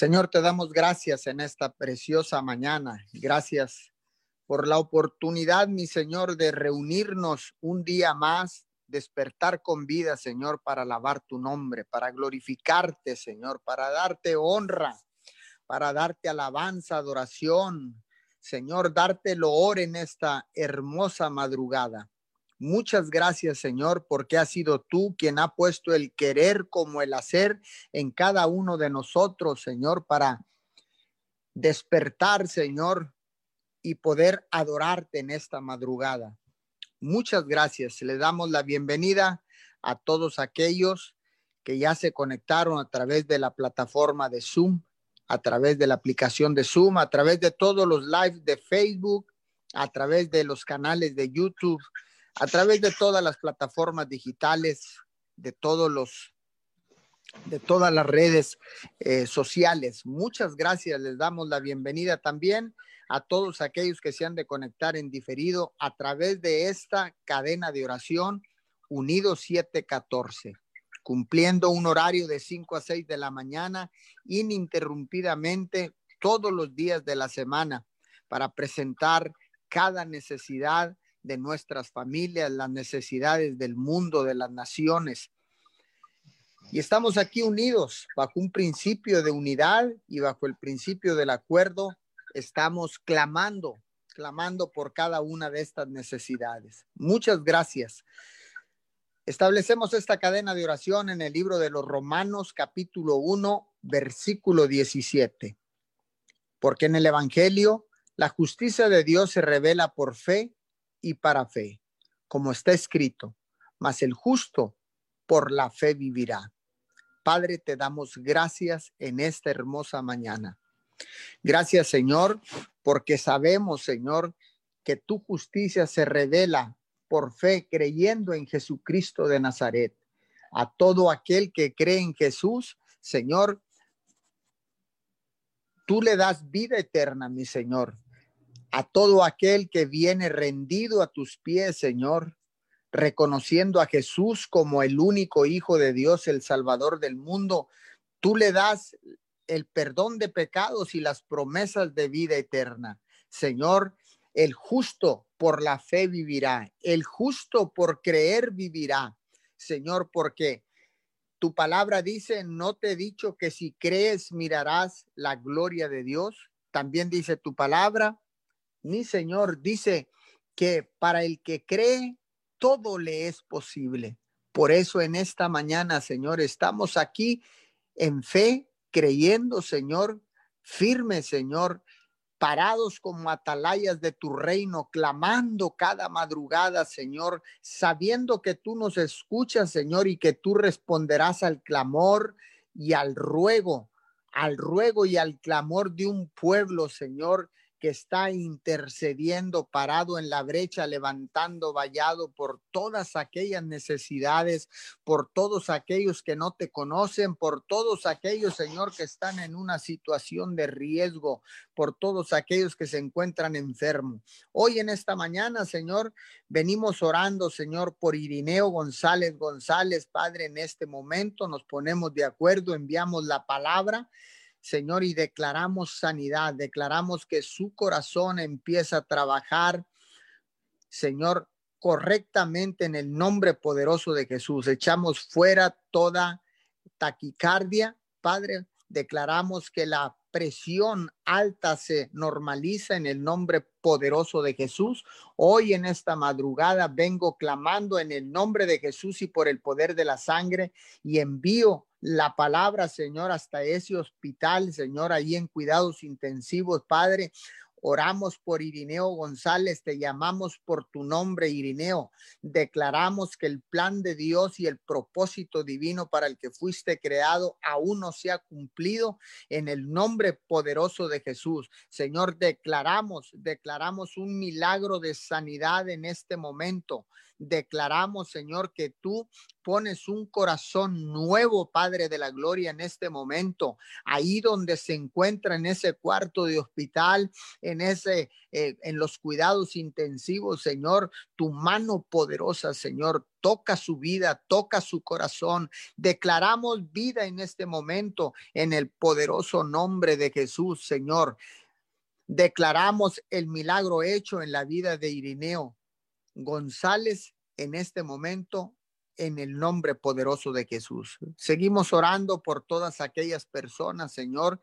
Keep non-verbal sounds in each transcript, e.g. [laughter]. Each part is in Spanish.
Señor, te damos gracias en esta preciosa mañana. Gracias por la oportunidad, mi Señor, de reunirnos un día más, despertar con vida, Señor, para alabar tu nombre, para glorificarte, Señor, para darte honra, para darte alabanza, adoración. Señor, darte loor en esta hermosa madrugada. Muchas gracias, Señor, porque has sido tú quien ha puesto el querer como el hacer en cada uno de nosotros, Señor, para despertar, Señor, y poder adorarte en esta madrugada. Muchas gracias. Le damos la bienvenida a todos aquellos que ya se conectaron a través de la plataforma de Zoom, a través de la aplicación de Zoom, a través de todos los lives de Facebook, a través de los canales de YouTube a través de todas las plataformas digitales, de todos los de todas las redes eh, sociales. Muchas gracias. Les damos la bienvenida también a todos aquellos que se han de conectar en diferido a través de esta cadena de oración Unidos 714, cumpliendo un horario de 5 a 6 de la mañana ininterrumpidamente todos los días de la semana para presentar cada necesidad de nuestras familias, las necesidades del mundo, de las naciones. Y estamos aquí unidos bajo un principio de unidad y bajo el principio del acuerdo. Estamos clamando, clamando por cada una de estas necesidades. Muchas gracias. Establecemos esta cadena de oración en el libro de los Romanos capítulo 1, versículo 17. Porque en el Evangelio la justicia de Dios se revela por fe y para fe, como está escrito, mas el justo por la fe vivirá. Padre, te damos gracias en esta hermosa mañana. Gracias, Señor, porque sabemos, Señor, que tu justicia se revela por fe creyendo en Jesucristo de Nazaret. A todo aquel que cree en Jesús, Señor, tú le das vida eterna, mi Señor a todo aquel que viene rendido a tus pies, Señor, reconociendo a Jesús como el único Hijo de Dios, el Salvador del mundo, tú le das el perdón de pecados y las promesas de vida eterna. Señor, el justo por la fe vivirá, el justo por creer vivirá. Señor, porque tu palabra dice, no te he dicho que si crees mirarás la gloria de Dios. También dice tu palabra mi Señor dice que para el que cree, todo le es posible. Por eso en esta mañana, Señor, estamos aquí en fe, creyendo, Señor, firme, Señor, parados como atalayas de tu reino, clamando cada madrugada, Señor, sabiendo que tú nos escuchas, Señor, y que tú responderás al clamor y al ruego, al ruego y al clamor de un pueblo, Señor, que está intercediendo, parado en la brecha, levantando vallado por todas aquellas necesidades, por todos aquellos que no te conocen, por todos aquellos, Señor, que están en una situación de riesgo, por todos aquellos que se encuentran enfermos. Hoy en esta mañana, Señor, venimos orando, Señor, por Irineo González González, Padre, en este momento nos ponemos de acuerdo, enviamos la palabra Señor, y declaramos sanidad, declaramos que su corazón empieza a trabajar, Señor, correctamente en el nombre poderoso de Jesús. Echamos fuera toda taquicardia, Padre, declaramos que la presión alta se normaliza en el nombre poderoso de Jesús. Hoy en esta madrugada vengo clamando en el nombre de Jesús y por el poder de la sangre y envío la palabra, Señor, hasta ese hospital, Señor, ahí en cuidados intensivos, Padre. Oramos por Irineo González, te llamamos por tu nombre, Irineo. Declaramos que el plan de Dios y el propósito divino para el que fuiste creado aún no se ha cumplido en el nombre poderoso de Jesús. Señor, declaramos, declaramos un milagro de sanidad en este momento. Declaramos, Señor, que tú pones un corazón nuevo, Padre de la Gloria, en este momento, ahí donde se encuentra en ese cuarto de hospital, en ese, eh, en los cuidados intensivos, Señor, tu mano poderosa, Señor, toca su vida, toca su corazón. Declaramos vida en este momento en el poderoso nombre de Jesús, Señor. Declaramos el milagro hecho en la vida de Irineo González en este momento en el nombre poderoso de Jesús. Seguimos orando por todas aquellas personas, Señor,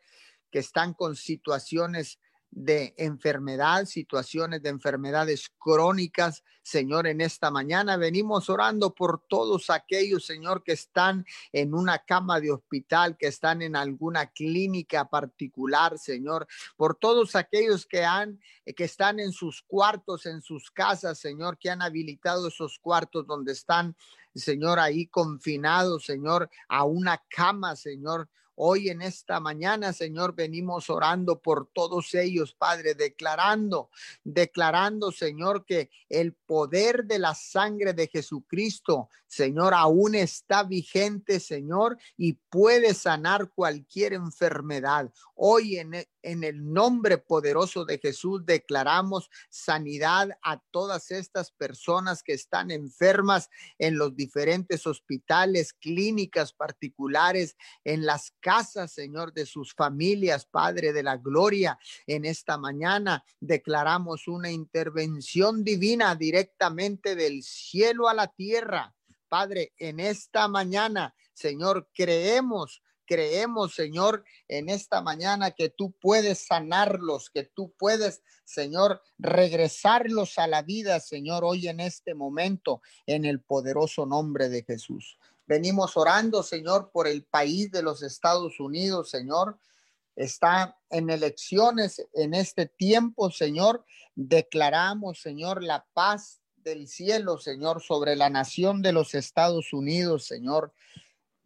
que están con situaciones de enfermedad, situaciones de enfermedades crónicas. Señor, en esta mañana venimos orando por todos aquellos, Señor, que están en una cama de hospital, que están en alguna clínica particular, Señor, por todos aquellos que han que están en sus cuartos, en sus casas, Señor, que han habilitado esos cuartos donde están, Señor, ahí confinados, Señor, a una cama, Señor Hoy en esta mañana, Señor, venimos orando por todos ellos, Padre, declarando, declarando, Señor, que el poder de la sangre de Jesucristo, Señor, aún está vigente, Señor, y puede sanar cualquier enfermedad. Hoy en, en el nombre poderoso de Jesús declaramos sanidad a todas estas personas que están enfermas en los diferentes hospitales, clínicas particulares, en las casas, Señor, de sus familias, Padre de la Gloria. En esta mañana declaramos una intervención divina directamente del cielo a la tierra. Padre, en esta mañana, Señor, creemos creemos, Señor, en esta mañana que tú puedes sanarlos, que tú puedes, Señor, regresarlos a la vida, Señor, hoy en este momento, en el poderoso nombre de Jesús. Venimos orando, Señor, por el país de los Estados Unidos, Señor. Está en elecciones en este tiempo, Señor. Declaramos, Señor, la paz del cielo, Señor, sobre la nación de los Estados Unidos, Señor.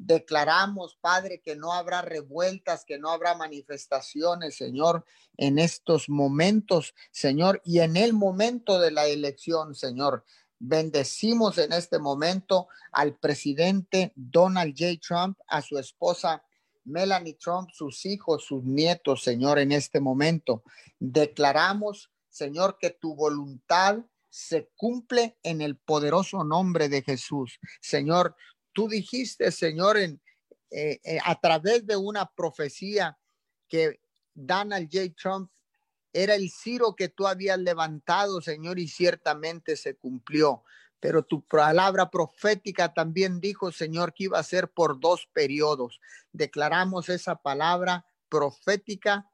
Declaramos, Padre, que no habrá revueltas, que no habrá manifestaciones, Señor, en estos momentos, Señor, y en el momento de la elección, Señor. Bendecimos en este momento al presidente Donald J. Trump, a su esposa Melanie Trump, sus hijos, sus nietos, Señor, en este momento. Declaramos, Señor, que tu voluntad se cumple en el poderoso nombre de Jesús. Señor, tú dijiste, Señor, en, eh, eh, a través de una profecía que Donald J. Trump era el Ciro que tú habías levantado, Señor, y ciertamente se cumplió. Pero tu palabra profética también dijo, Señor, que iba a ser por dos periodos. Declaramos esa palabra profética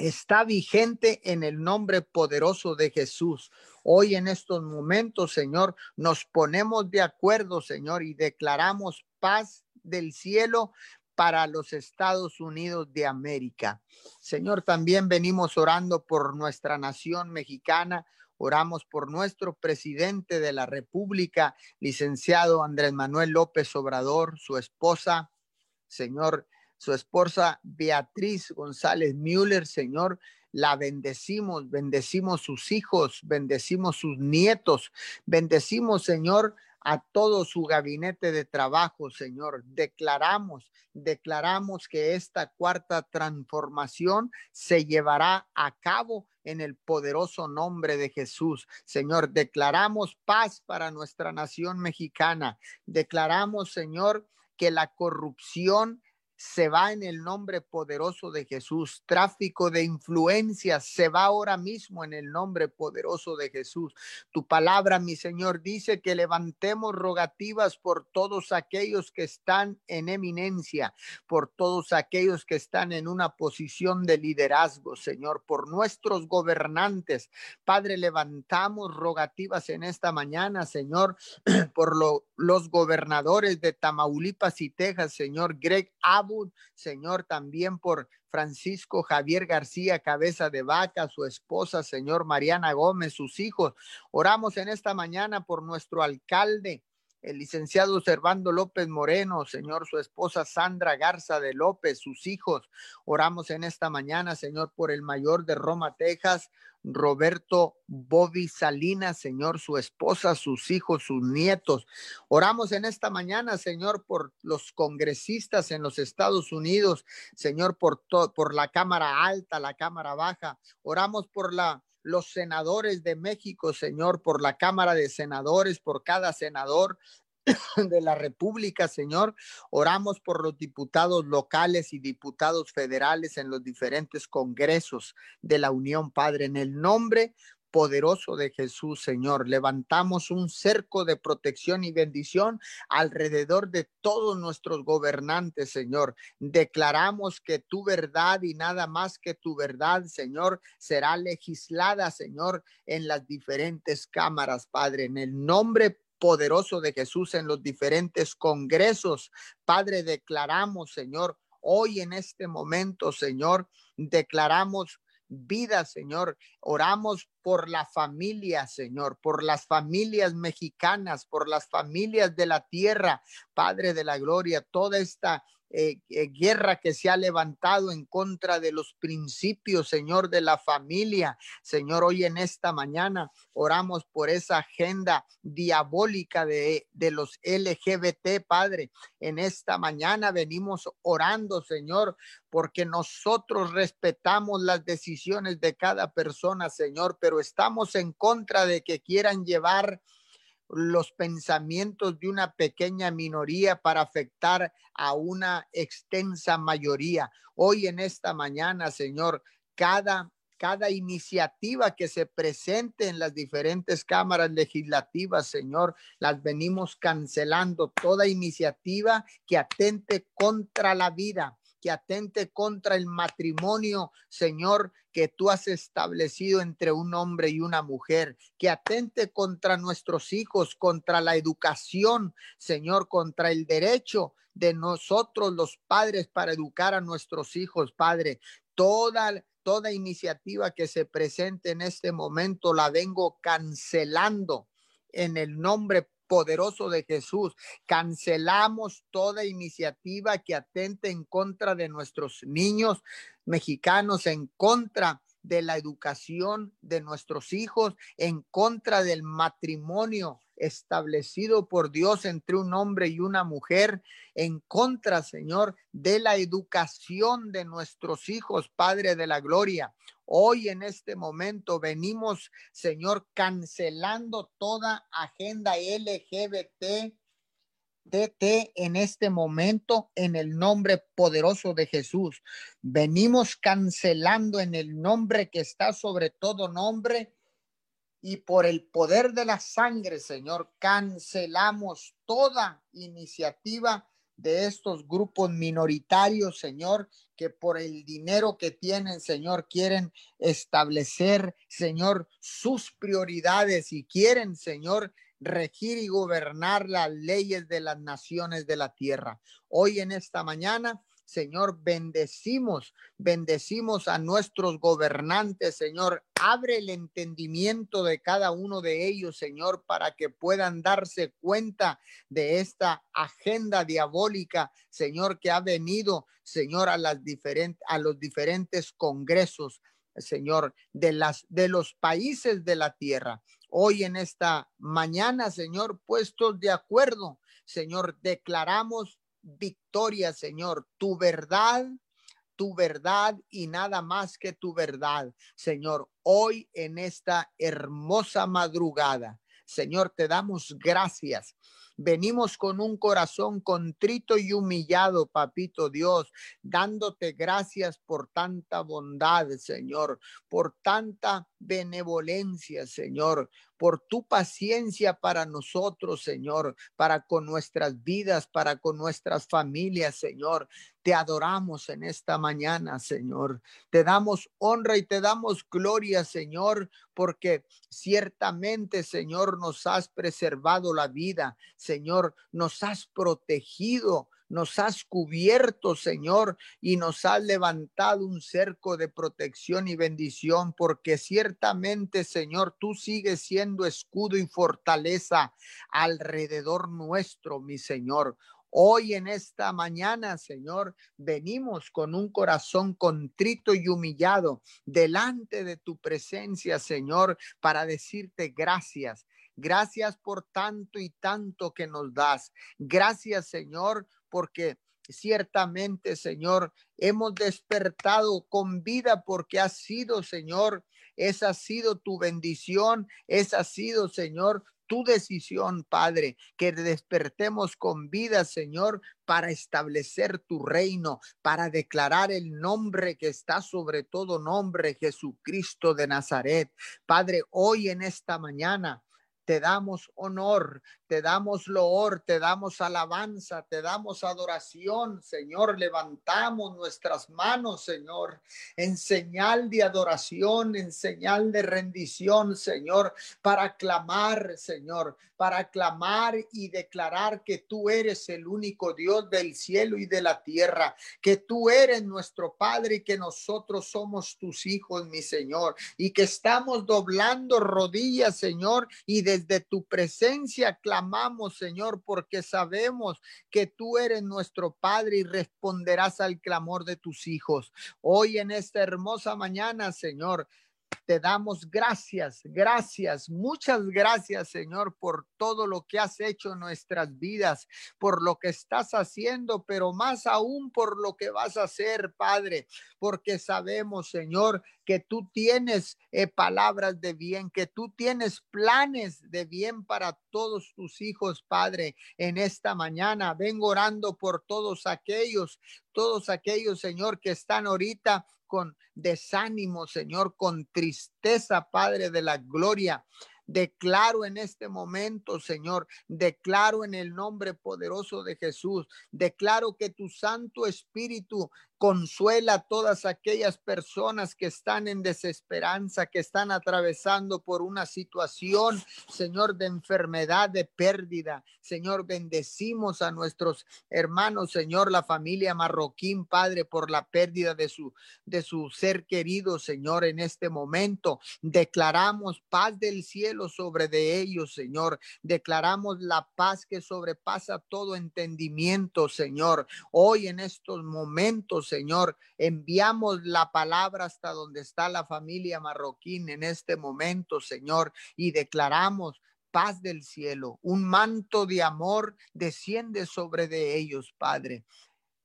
está vigente en el nombre poderoso de Jesús. Hoy en estos momentos, Señor, nos ponemos de acuerdo, Señor, y declaramos paz del cielo para los Estados Unidos de América. Señor, también venimos orando por nuestra nación mexicana. Oramos por nuestro presidente de la República, licenciado Andrés Manuel López Obrador, su esposa, Señor, su esposa Beatriz González Müller, Señor, la bendecimos, bendecimos sus hijos, bendecimos sus nietos, bendecimos, Señor, a todo su gabinete de trabajo, Señor. Declaramos, declaramos que esta cuarta transformación se llevará a cabo en el poderoso nombre de Jesús. Señor, declaramos paz para nuestra nación mexicana. Declaramos, Señor, que la corrupción se va en el nombre poderoso de Jesús. Tráfico de influencias se va ahora mismo en el nombre poderoso de Jesús. Tu palabra, mi Señor, dice que levantemos rogativas por todos aquellos que están en eminencia, por todos aquellos que están en una posición de liderazgo, Señor, por nuestros gobernantes. Padre, levantamos rogativas en esta mañana, Señor, [clears throat] por los gobernadores de Tamaulipas y Texas, Señor, Greg Señor, también por Francisco Javier García, cabeza de vaca, su esposa, Señor Mariana Gómez, sus hijos. Oramos en esta mañana por nuestro alcalde el licenciado Servando López Moreno, Señor, su esposa Sandra Garza de López, sus hijos. Oramos en esta mañana, Señor, por el mayor de Roma, Texas, Roberto Bobby Salinas, Señor, su esposa, sus hijos, sus nietos. Oramos en esta mañana, Señor, por los congresistas en los Estados Unidos, Señor, por, por la Cámara Alta, la Cámara Baja. Oramos por la los senadores de México, Señor, por la Cámara de Senadores, por cada senador [coughs] de la República, Señor. Oramos por los diputados locales y diputados federales en los diferentes congresos de la Unión, Padre, en el nombre poderoso de Jesús, Señor. Levantamos un cerco de protección y bendición alrededor de todos nuestros gobernantes, Señor. Declaramos que tu verdad y nada más que tu verdad, Señor, será legislada, Señor, en las diferentes cámaras, Padre, en el nombre poderoso de Jesús en los diferentes congresos. Padre, declaramos, Señor, hoy en este momento, Señor, declaramos vida, Señor. Oramos por la familia, Señor, por las familias mexicanas, por las familias de la tierra, Padre de la Gloria, toda esta eh, eh, guerra que se ha levantado en contra de los principios, Señor, de la familia. Señor, hoy en esta mañana oramos por esa agenda diabólica de, de los LGBT, Padre. En esta mañana venimos orando, Señor, porque nosotros respetamos las decisiones de cada persona, Señor, pero estamos en contra de que quieran llevar los pensamientos de una pequeña minoría para afectar a una extensa mayoría. Hoy en esta mañana, Señor, cada cada iniciativa que se presente en las diferentes cámaras legislativas, Señor, las venimos cancelando. Toda iniciativa que atente contra la vida, que atente contra el matrimonio, Señor, que tú has establecido entre un hombre y una mujer, que atente contra nuestros hijos, contra la educación, Señor, contra el derecho de nosotros los padres para educar a nuestros hijos, Padre. Toda toda iniciativa que se presente en este momento la vengo cancelando en el nombre poderoso de Jesús. Cancelamos toda iniciativa que atente en contra de nuestros niños mexicanos, en contra de la educación de nuestros hijos, en contra del matrimonio establecido por Dios entre un hombre y una mujer, en contra, Señor, de la educación de nuestros hijos, Padre de la Gloria. Hoy en este momento venimos, Señor, cancelando toda agenda LGBT. DT en este momento en el nombre poderoso de Jesús. Venimos cancelando en el nombre que está sobre todo nombre y por el poder de la sangre, Señor, cancelamos toda iniciativa de estos grupos minoritarios, Señor, que por el dinero que tienen, Señor, quieren establecer, Señor, sus prioridades y quieren, Señor, regir y gobernar las leyes de las naciones de la tierra. Hoy en esta mañana Señor, bendecimos, bendecimos a nuestros gobernantes, Señor. Abre el entendimiento de cada uno de ellos, Señor, para que puedan darse cuenta de esta agenda diabólica, Señor, que ha venido, Señor, a las diferentes a los diferentes congresos, Señor, de las de los países de la tierra. Hoy en esta mañana, Señor, puestos de acuerdo, Señor, declaramos victoria, Señor, tu verdad, tu verdad y nada más que tu verdad, Señor, hoy en esta hermosa madrugada. Señor, te damos gracias. Venimos con un corazón contrito y humillado, papito Dios, dándote gracias por tanta bondad, Señor, por tanta benevolencia, Señor, por tu paciencia para nosotros, Señor, para con nuestras vidas, para con nuestras familias, Señor. Te adoramos en esta mañana, Señor. Te damos honra y te damos gloria, Señor, porque ciertamente, Señor, nos has preservado la vida, Señor, nos has protegido nos has cubierto, Señor, y nos has levantado un cerco de protección y bendición, porque ciertamente, Señor, tú sigues siendo escudo y fortaleza alrededor nuestro, mi Señor. Hoy en esta mañana, Señor, venimos con un corazón contrito y humillado delante de tu presencia, Señor, para decirte gracias. Gracias por tanto y tanto que nos das. Gracias, Señor, porque ciertamente, Señor, hemos despertado con vida porque ha sido, Señor, esa ha sido tu bendición, esa ha sido, Señor, tu decisión, Padre, que despertemos con vida, Señor, para establecer tu reino, para declarar el nombre que está sobre todo nombre, Jesucristo de Nazaret. Padre, hoy en esta mañana te damos honor, te damos loor, te damos alabanza, te damos adoración, Señor. Levantamos nuestras manos, Señor, en señal de adoración, en señal de rendición, Señor, para clamar, Señor, para clamar y declarar que tú eres el único Dios del cielo y de la tierra, que tú eres nuestro Padre y que nosotros somos tus hijos, mi Señor, y que estamos doblando rodillas, Señor, y desde tu presencia clamamos amamos, Señor, porque sabemos que tú eres nuestro Padre y responderás al clamor de tus hijos. Hoy en esta hermosa mañana, Señor, te damos gracias, gracias, muchas gracias, Señor, por todo lo que has hecho en nuestras vidas, por lo que estás haciendo, pero más aún por lo que vas a hacer, Padre, porque sabemos, Señor, que tú tienes eh, palabras de bien, que tú tienes planes de bien para todos tus hijos, Padre, en esta mañana. Vengo orando por todos aquellos, todos aquellos, Señor, que están ahorita con desánimo, Señor, con tristeza, Padre de la gloria. Declaro en este momento, Señor, declaro en el nombre poderoso de Jesús, declaro que tu Santo Espíritu Consuela a todas aquellas personas que están en desesperanza, que están atravesando por una situación, Señor, de enfermedad, de pérdida. Señor, bendecimos a nuestros hermanos, Señor, la familia marroquín, Padre, por la pérdida de su de su ser querido, Señor, en este momento. Declaramos paz del cielo sobre de ellos, Señor. Declaramos la paz que sobrepasa todo entendimiento, Señor. Hoy en estos momentos, Señor. Enviamos la palabra hasta donde está la familia marroquín en este momento, Señor, y declaramos paz del cielo, un manto de amor desciende sobre de ellos, Padre.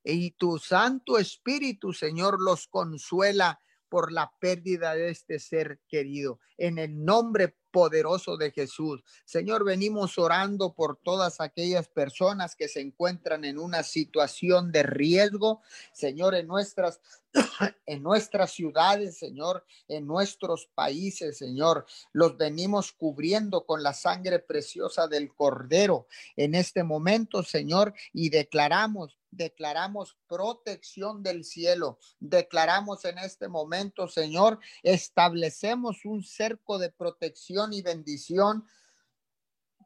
Y tu Santo Espíritu, Señor, los consuela por la pérdida de este ser querido. En el nombre poderoso de Jesús. Señor, venimos orando por todas aquellas personas que se encuentran en una situación de riesgo. Señor, en nuestras [coughs] en nuestras ciudades, Señor, en nuestros países, Señor. Los venimos cubriendo con la sangre preciosa del Cordero en este momento, Señor, y declaramos declaramos protección del cielo. Declaramos en este momento, Señor, establecemos un cerco de protección y bendición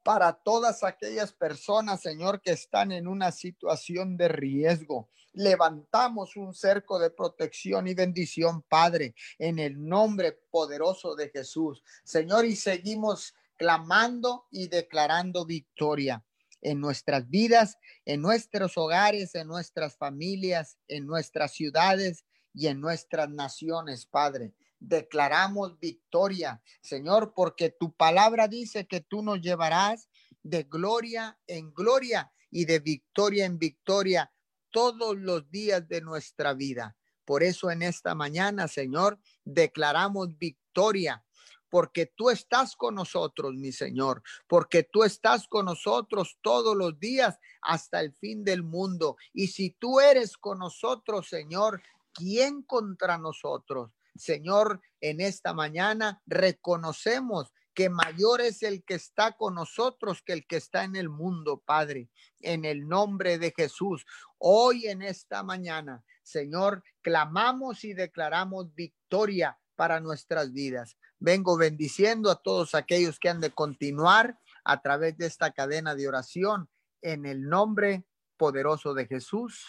para todas aquellas personas, Señor, que están en una situación de riesgo. Levantamos un cerco de protección y bendición, Padre, en el nombre poderoso de Jesús. Señor, y seguimos clamando y declarando victoria en nuestras vidas, en nuestros hogares, en nuestras familias, en nuestras ciudades y en nuestras naciones, Padre declaramos victoria, Señor, porque tu palabra dice que tú nos llevarás de gloria en gloria y de victoria en victoria todos los días de nuestra vida. Por eso en esta mañana, Señor, declaramos victoria, porque tú estás con nosotros, mi Señor, porque tú estás con nosotros todos los días hasta el fin del mundo. Y si tú eres con nosotros, Señor, ¿quién contra nosotros? Señor, en esta mañana reconocemos que mayor es el que está con nosotros que el que está en el mundo, Padre, en el nombre de Jesús. Hoy en esta mañana, Señor, clamamos y declaramos victoria para nuestras vidas. Vengo bendiciendo a todos aquellos que han de continuar a través de esta cadena de oración en el nombre poderoso de Jesús.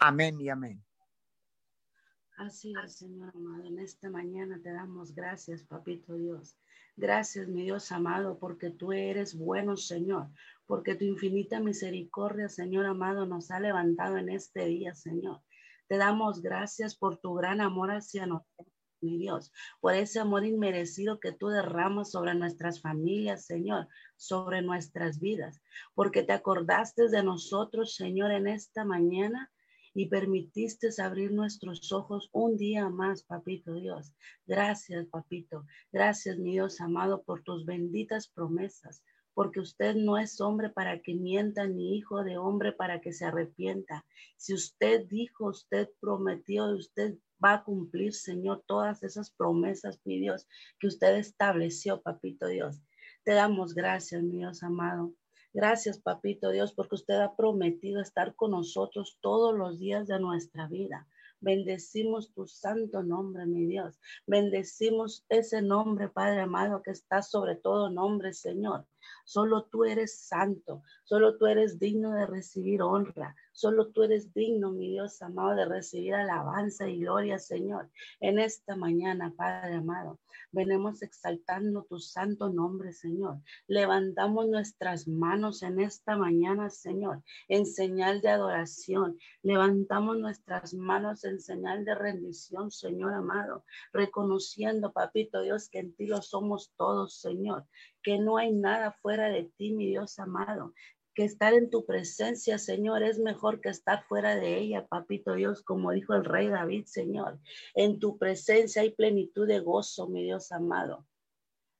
Amén y amén. Así es, Señor amado. En esta mañana te damos gracias, Papito Dios. Gracias, mi Dios amado, porque tú eres bueno, Señor, porque tu infinita misericordia, Señor amado, nos ha levantado en este día, Señor. Te damos gracias por tu gran amor hacia nosotros, mi Dios, por ese amor inmerecido que tú derramas sobre nuestras familias, Señor, sobre nuestras vidas, porque te acordaste de nosotros, Señor, en esta mañana y permitiste abrir nuestros ojos un día más, papito Dios. Gracias, papito. Gracias, mi Dios amado, por tus benditas promesas, porque usted no es hombre para que mienta, ni hijo de hombre para que se arrepienta. Si usted dijo, usted prometió, usted va a cumplir, Señor, todas esas promesas, mi Dios, que usted estableció, papito Dios. Te damos gracias, mi Dios amado. Gracias, papito Dios, porque usted ha prometido estar con nosotros todos los días de nuestra vida. Bendecimos tu santo nombre, mi Dios. Bendecimos ese nombre, Padre amado, que está sobre todo nombre, Señor. Solo tú eres santo, solo tú eres digno de recibir honra, solo tú eres digno, mi Dios amado, de recibir alabanza y gloria, Señor. En esta mañana, Padre amado, venimos exaltando tu santo nombre, Señor. Levantamos nuestras manos en esta mañana, Señor, en señal de adoración. Levantamos nuestras manos en señal de rendición, Señor amado, reconociendo, papito Dios, que en ti lo somos todos, Señor que no hay nada fuera de ti, mi Dios amado, que estar en tu presencia, Señor, es mejor que estar fuera de ella, papito Dios, como dijo el rey David, Señor. En tu presencia hay plenitud de gozo, mi Dios amado.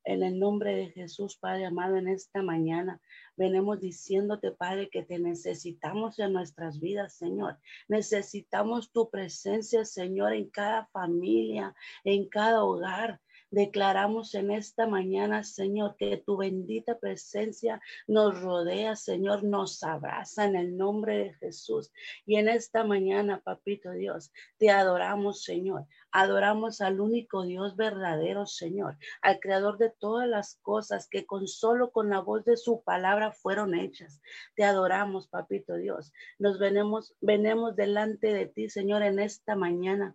En el nombre de Jesús, Padre amado, en esta mañana venimos diciéndote, Padre, que te necesitamos en nuestras vidas, Señor. Necesitamos tu presencia, Señor, en cada familia, en cada hogar. Declaramos en esta mañana, Señor, que tu bendita presencia nos rodea, Señor, nos abraza en el nombre de Jesús. Y en esta mañana, papito Dios, te adoramos, Señor. Adoramos al único Dios verdadero, Señor, al creador de todas las cosas que con solo con la voz de su palabra fueron hechas. Te adoramos, papito Dios. Nos venemos, venemos delante de ti, Señor, en esta mañana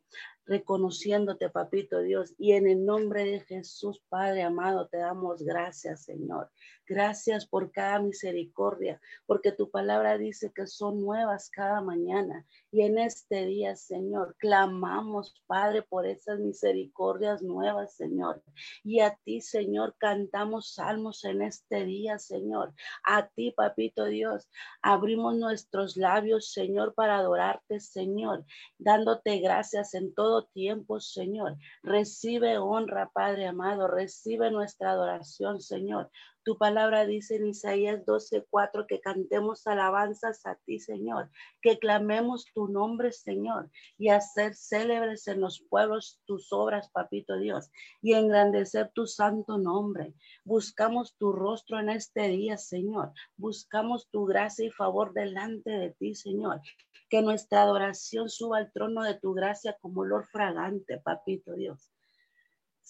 reconociéndote, papito Dios. Y en el nombre de Jesús, Padre amado, te damos gracias, Señor. Gracias por cada misericordia, porque tu palabra dice que son nuevas cada mañana. Y en este día, Señor, clamamos, Padre, por esas misericordias nuevas, Señor. Y a ti, Señor, cantamos salmos en este día, Señor. A ti, papito Dios, abrimos nuestros labios, Señor, para adorarte, Señor, dándote gracias en todo tiempo, Señor. Recibe honra, Padre amado, recibe nuestra adoración, Señor. Tu palabra dice en Isaías 12:4 que cantemos alabanzas a ti, Señor, que clamemos tu nombre, Señor, y hacer célebres en los pueblos tus obras, papito Dios, y engrandecer tu santo nombre. Buscamos tu rostro en este día, Señor. Buscamos tu gracia y favor delante de ti, Señor. Que nuestra adoración suba al trono de tu gracia como olor fragante, papito Dios.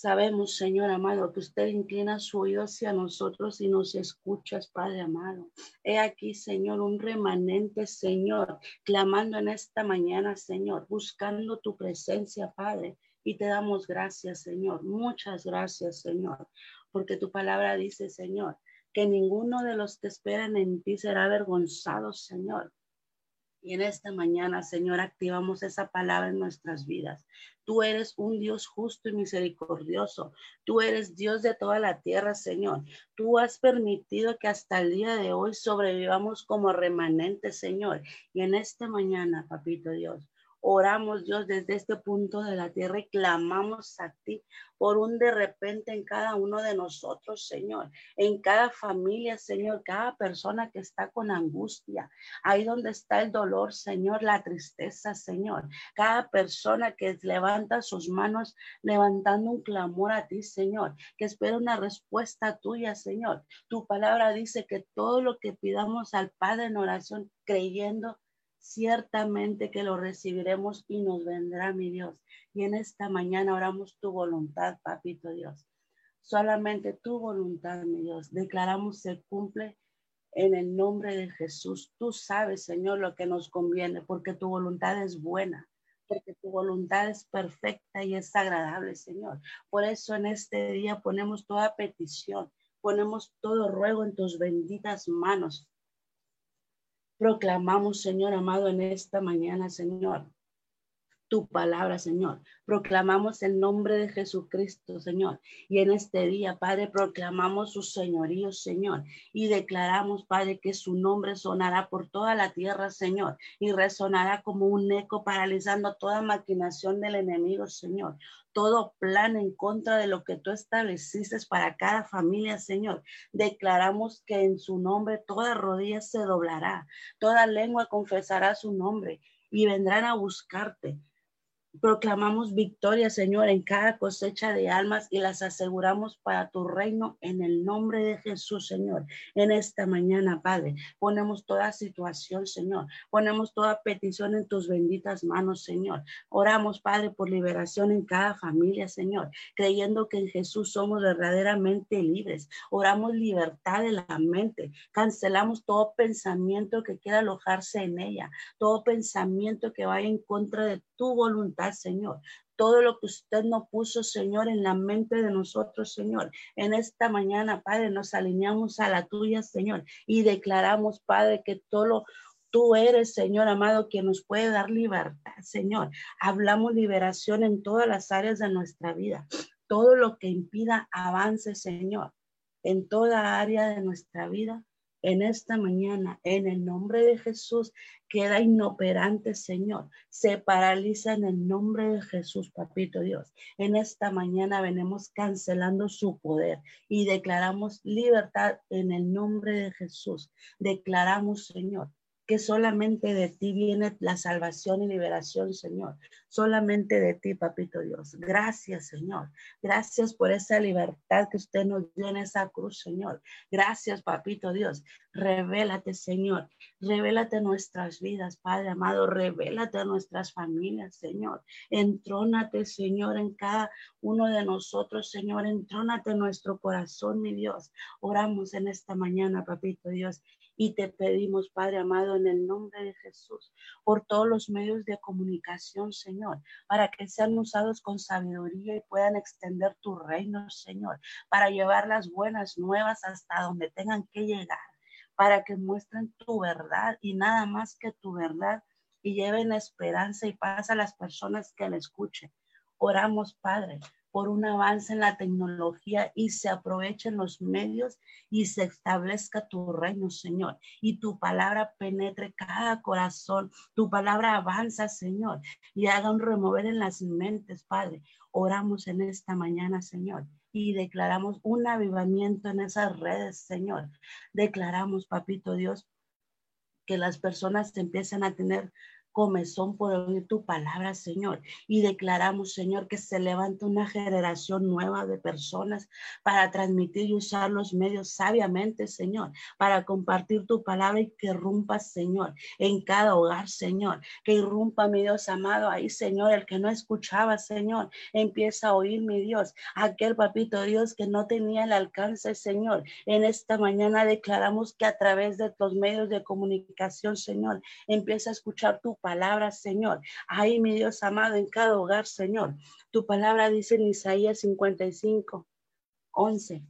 Sabemos, Señor amado, que usted inclina su oído hacia nosotros y nos escuchas, Padre amado. He aquí, Señor, un remanente, Señor, clamando en esta mañana, Señor, buscando tu presencia, Padre. Y te damos gracias, Señor. Muchas gracias, Señor, porque tu palabra dice, Señor, que ninguno de los que esperan en ti será avergonzado, Señor. Y en esta mañana, Señor, activamos esa palabra en nuestras vidas. Tú eres un Dios justo y misericordioso. Tú eres Dios de toda la tierra, Señor. Tú has permitido que hasta el día de hoy sobrevivamos como remanentes, Señor. Y en esta mañana, papito Dios, Oramos, Dios, desde este punto de la tierra y clamamos a ti por un de repente en cada uno de nosotros, Señor, en cada familia, Señor, cada persona que está con angustia, ahí donde está el dolor, Señor, la tristeza, Señor, cada persona que levanta sus manos levantando un clamor a ti, Señor, que espera una respuesta tuya, Señor. Tu palabra dice que todo lo que pidamos al Padre en oración, creyendo, ciertamente que lo recibiremos y nos vendrá, mi Dios. Y en esta mañana oramos tu voluntad, papito Dios. Solamente tu voluntad, mi Dios. Declaramos se cumple en el nombre de Jesús. Tú sabes, Señor, lo que nos conviene, porque tu voluntad es buena, porque tu voluntad es perfecta y es agradable, Señor. Por eso en este día ponemos toda petición, ponemos todo ruego en tus benditas manos. Proclamamos, Señor amado, en esta mañana, Señor, tu palabra, Señor. Proclamamos el nombre de Jesucristo, Señor. Y en este día, Padre, proclamamos su señorío, Señor. Y declaramos, Padre, que su nombre sonará por toda la tierra, Señor. Y resonará como un eco paralizando toda maquinación del enemigo, Señor todo plan en contra de lo que tú estableciste para cada familia, Señor. Declaramos que en su nombre toda rodilla se doblará, toda lengua confesará su nombre y vendrán a buscarte Proclamamos victoria, Señor, en cada cosecha de almas y las aseguramos para tu reino en el nombre de Jesús, Señor. En esta mañana, Padre, ponemos toda situación, Señor. Ponemos toda petición en tus benditas manos, Señor. Oramos, Padre, por liberación en cada familia, Señor, creyendo que en Jesús somos verdaderamente libres. Oramos libertad de la mente. Cancelamos todo pensamiento que quiera alojarse en ella, todo pensamiento que vaya en contra de tu voluntad, Señor. Todo lo que usted no puso, Señor, en la mente de nosotros, Señor. En esta mañana, Padre, nos alineamos a la tuya, Señor, y declaramos, Padre, que todo Tú eres, Señor amado, quien nos puede dar libertad, Señor. Hablamos liberación en todas las áreas de nuestra vida. Todo lo que impida avance, Señor, en toda área de nuestra vida, en esta mañana, en el nombre de Jesús, queda inoperante, Señor. Se paraliza en el nombre de Jesús, Papito Dios. En esta mañana venimos cancelando su poder y declaramos libertad en el nombre de Jesús. Declaramos, Señor, que solamente de ti viene la salvación y liberación, Señor. Solamente de ti, Papito Dios. Gracias, Señor. Gracias por esa libertad que usted nos dio en esa cruz, Señor. Gracias, Papito Dios. Revélate, Señor. Revélate nuestras vidas, Padre amado. Revélate nuestras familias, Señor. Entrónate, Señor, en cada uno de nosotros, Señor. Entrónate en nuestro corazón, mi Dios. Oramos en esta mañana, Papito Dios. Y te pedimos, Padre amado, en el nombre de Jesús, por todos los medios de comunicación, Señor, para que sean usados con sabiduría y puedan extender tu reino, Señor, para llevar las buenas nuevas hasta donde tengan que llegar, para que muestren tu verdad y nada más que tu verdad y lleven esperanza y paz a las personas que la escuchen. Oramos, Padre, por un avance en la tecnología y se aprovechen los medios y se establezca tu reino, Señor. Y tu palabra penetre cada corazón. Tu palabra avanza, Señor, y haga un remover en las mentes, Padre. Oramos en esta mañana, Señor. Y declaramos un avivamiento en esas redes, Señor. Declaramos, Papito Dios, que las personas empiezan a tener comezón por oír tu palabra, Señor. Y declaramos, Señor, que se levanta una generación nueva de personas para transmitir y usar los medios sabiamente, Señor, para compartir tu palabra y que irrumpa, Señor, en cada hogar, Señor. Que irrumpa, mi Dios amado, ahí, Señor, el que no escuchaba, Señor, empieza a oír, mi Dios, aquel papito Dios que no tenía el alcance, Señor. En esta mañana declaramos que a través de los medios de comunicación, Señor, empieza a escuchar tu palabra, Señor. Ahí, mi Dios amado, en cada hogar, Señor. Tu palabra dice en Isaías 55, 11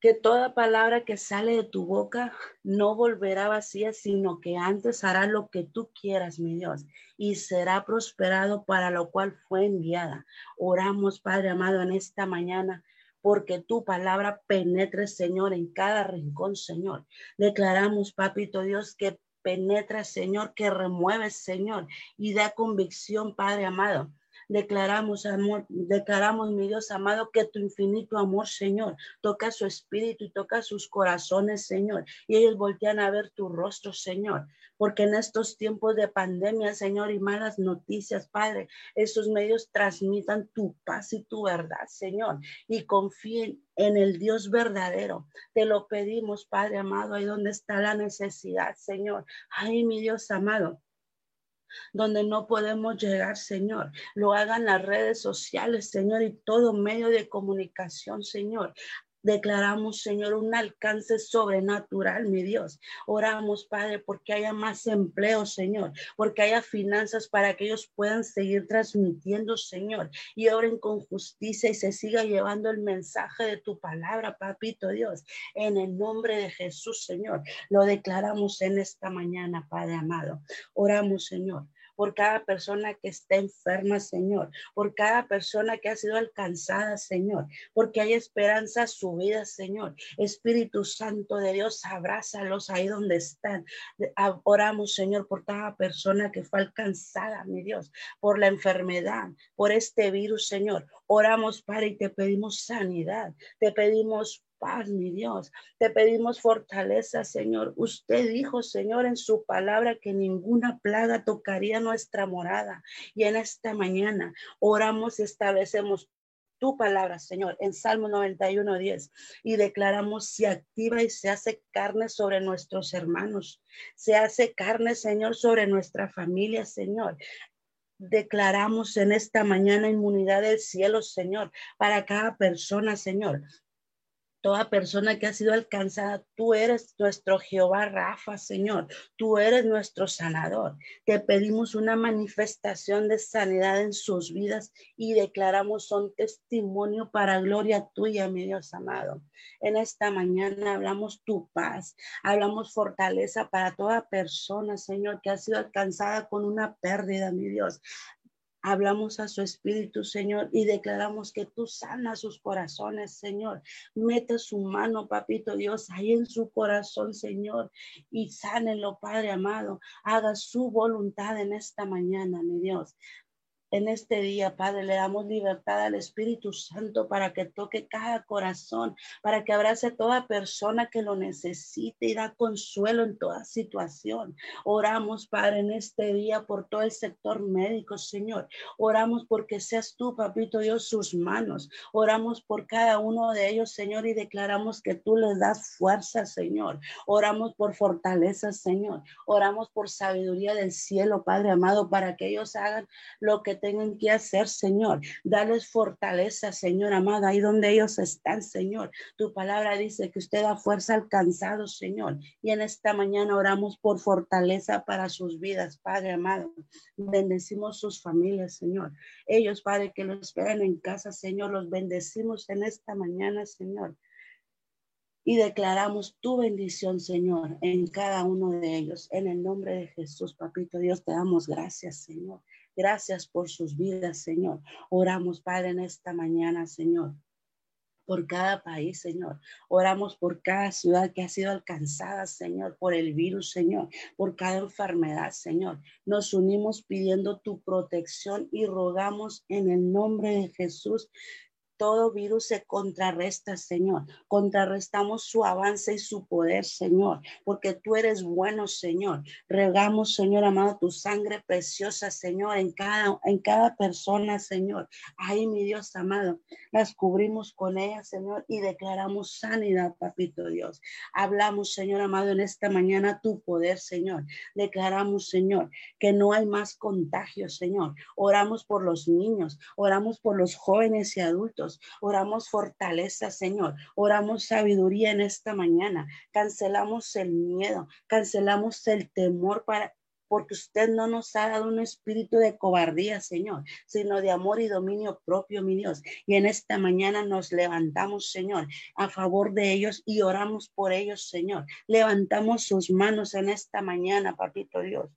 que toda palabra que sale de tu boca no volverá vacía, sino que antes hará lo que tú quieras, mi Dios, y será prosperado para lo cual fue enviada. Oramos, Padre amado, en esta mañana porque tu palabra penetre, Señor, en cada rincón, Señor. Declaramos, Papito Dios, que penetra, Señor, que remueve, Señor, y da convicción, Padre amado. Declaramos, amor, declaramos, mi Dios amado, que tu infinito amor, Señor, toca su espíritu y toca sus corazones, Señor. Y ellos voltean a ver tu rostro, Señor. Porque en estos tiempos de pandemia, Señor, y malas noticias, Padre, esos medios transmitan tu paz y tu verdad, Señor. Y confíen en el Dios verdadero. Te lo pedimos, Padre amado, ahí donde está la necesidad, Señor. Ay, mi Dios amado donde no podemos llegar, Señor. Lo hagan las redes sociales, Señor, y todo medio de comunicación, Señor Declaramos, Señor, un alcance sobrenatural, mi Dios. Oramos, Padre, porque haya más empleo, Señor, porque haya finanzas para que ellos puedan seguir transmitiendo, Señor, y oren con justicia y se siga llevando el mensaje de tu palabra, papito Dios. En el nombre de Jesús, Señor, lo declaramos en esta mañana, Padre amado. Oramos, Señor por cada persona que está enferma, Señor, por cada persona que ha sido alcanzada, Señor, porque hay esperanza a su vida, Señor. Espíritu Santo de Dios, abrázalos ahí donde están. Oramos, Señor, por cada persona que fue alcanzada, mi Dios, por la enfermedad, por este virus, Señor. Oramos, Padre, y te pedimos sanidad, te pedimos paz, mi Dios. Te pedimos fortaleza, Señor. Usted dijo, Señor, en su palabra que ninguna plaga tocaría nuestra morada. Y en esta mañana oramos y establecemos tu palabra, Señor, en Salmo 91, 10, y declaramos se activa y se hace carne sobre nuestros hermanos, se hace carne, Señor, sobre nuestra familia, Señor. Declaramos en esta mañana inmunidad del cielo, Señor, para cada persona, Señor toda persona que ha sido alcanzada, tú eres nuestro Jehová Rafa, Señor. Tú eres nuestro sanador. Te pedimos una manifestación de sanidad en sus vidas y declaramos un testimonio para gloria tuya, mi Dios amado. En esta mañana hablamos tu paz, hablamos fortaleza para toda persona, Señor, que ha sido alcanzada con una pérdida, mi Dios hablamos a su espíritu, Señor, y declaramos que tú sanas sus corazones, Señor. Meta su mano, papito Dios, ahí en su corazón, Señor, y sánelo, Padre amado. Haga su voluntad en esta mañana, mi Dios. En este día, Padre, le damos libertad al Espíritu Santo para que toque cada corazón, para que abrace toda persona que lo necesite y da consuelo en toda situación. Oramos, Padre, en este día por todo el sector médico, Señor. Oramos porque seas tú, Papito Dios, sus manos. Oramos por cada uno de ellos, Señor, y declaramos que tú les das fuerza, Señor. Oramos por fortaleza, Señor. Oramos por sabiduría del cielo, Padre amado, para que ellos hagan lo que tengan que hacer, Señor. Dales fortaleza, Señor amada, ahí donde ellos están, Señor. Tu palabra dice que usted da fuerza alcanzado, Señor. Y en esta mañana oramos por fortaleza para sus vidas, Padre amado. Bendecimos sus familias, Señor. Ellos, Padre, que los esperan en casa, Señor, los bendecimos en esta mañana, Señor y declaramos tu bendición, Señor, en cada uno de ellos. En el nombre de Jesús, Papito Dios, te damos gracias, Señor. Gracias por sus vidas, Señor. Oramos, Padre, en esta mañana, Señor por cada país, Señor. Oramos por cada ciudad que ha sido alcanzada, Señor, por el virus, Señor, por cada enfermedad, Señor. Nos unimos pidiendo tu protección y rogamos en el nombre de Jesús todo virus se contrarresta, Señor. Contrarrestamos su avance y su poder, Señor, porque tú eres bueno, Señor. Regamos, Señor amado, tu sangre preciosa, Señor, en cada, en cada persona, Señor. Ahí, mi Dios amado, las cubrimos con ella, Señor, y declaramos sanidad, papito Dios. Hablamos, Señor amado, en esta mañana tu poder, Señor. Declaramos, Señor, que no hay más contagios, Señor. Oramos por los niños, oramos por los jóvenes y adultos Oramos fortaleza, Señor. Oramos sabiduría en esta mañana. Cancelamos el miedo, cancelamos el temor para porque usted no nos ha dado un espíritu de cobardía, Señor, sino de amor y dominio propio, mi Dios. Y en esta mañana nos levantamos, Señor, a favor de ellos y oramos por ellos, Señor. Levantamos sus manos en esta mañana, papito Dios.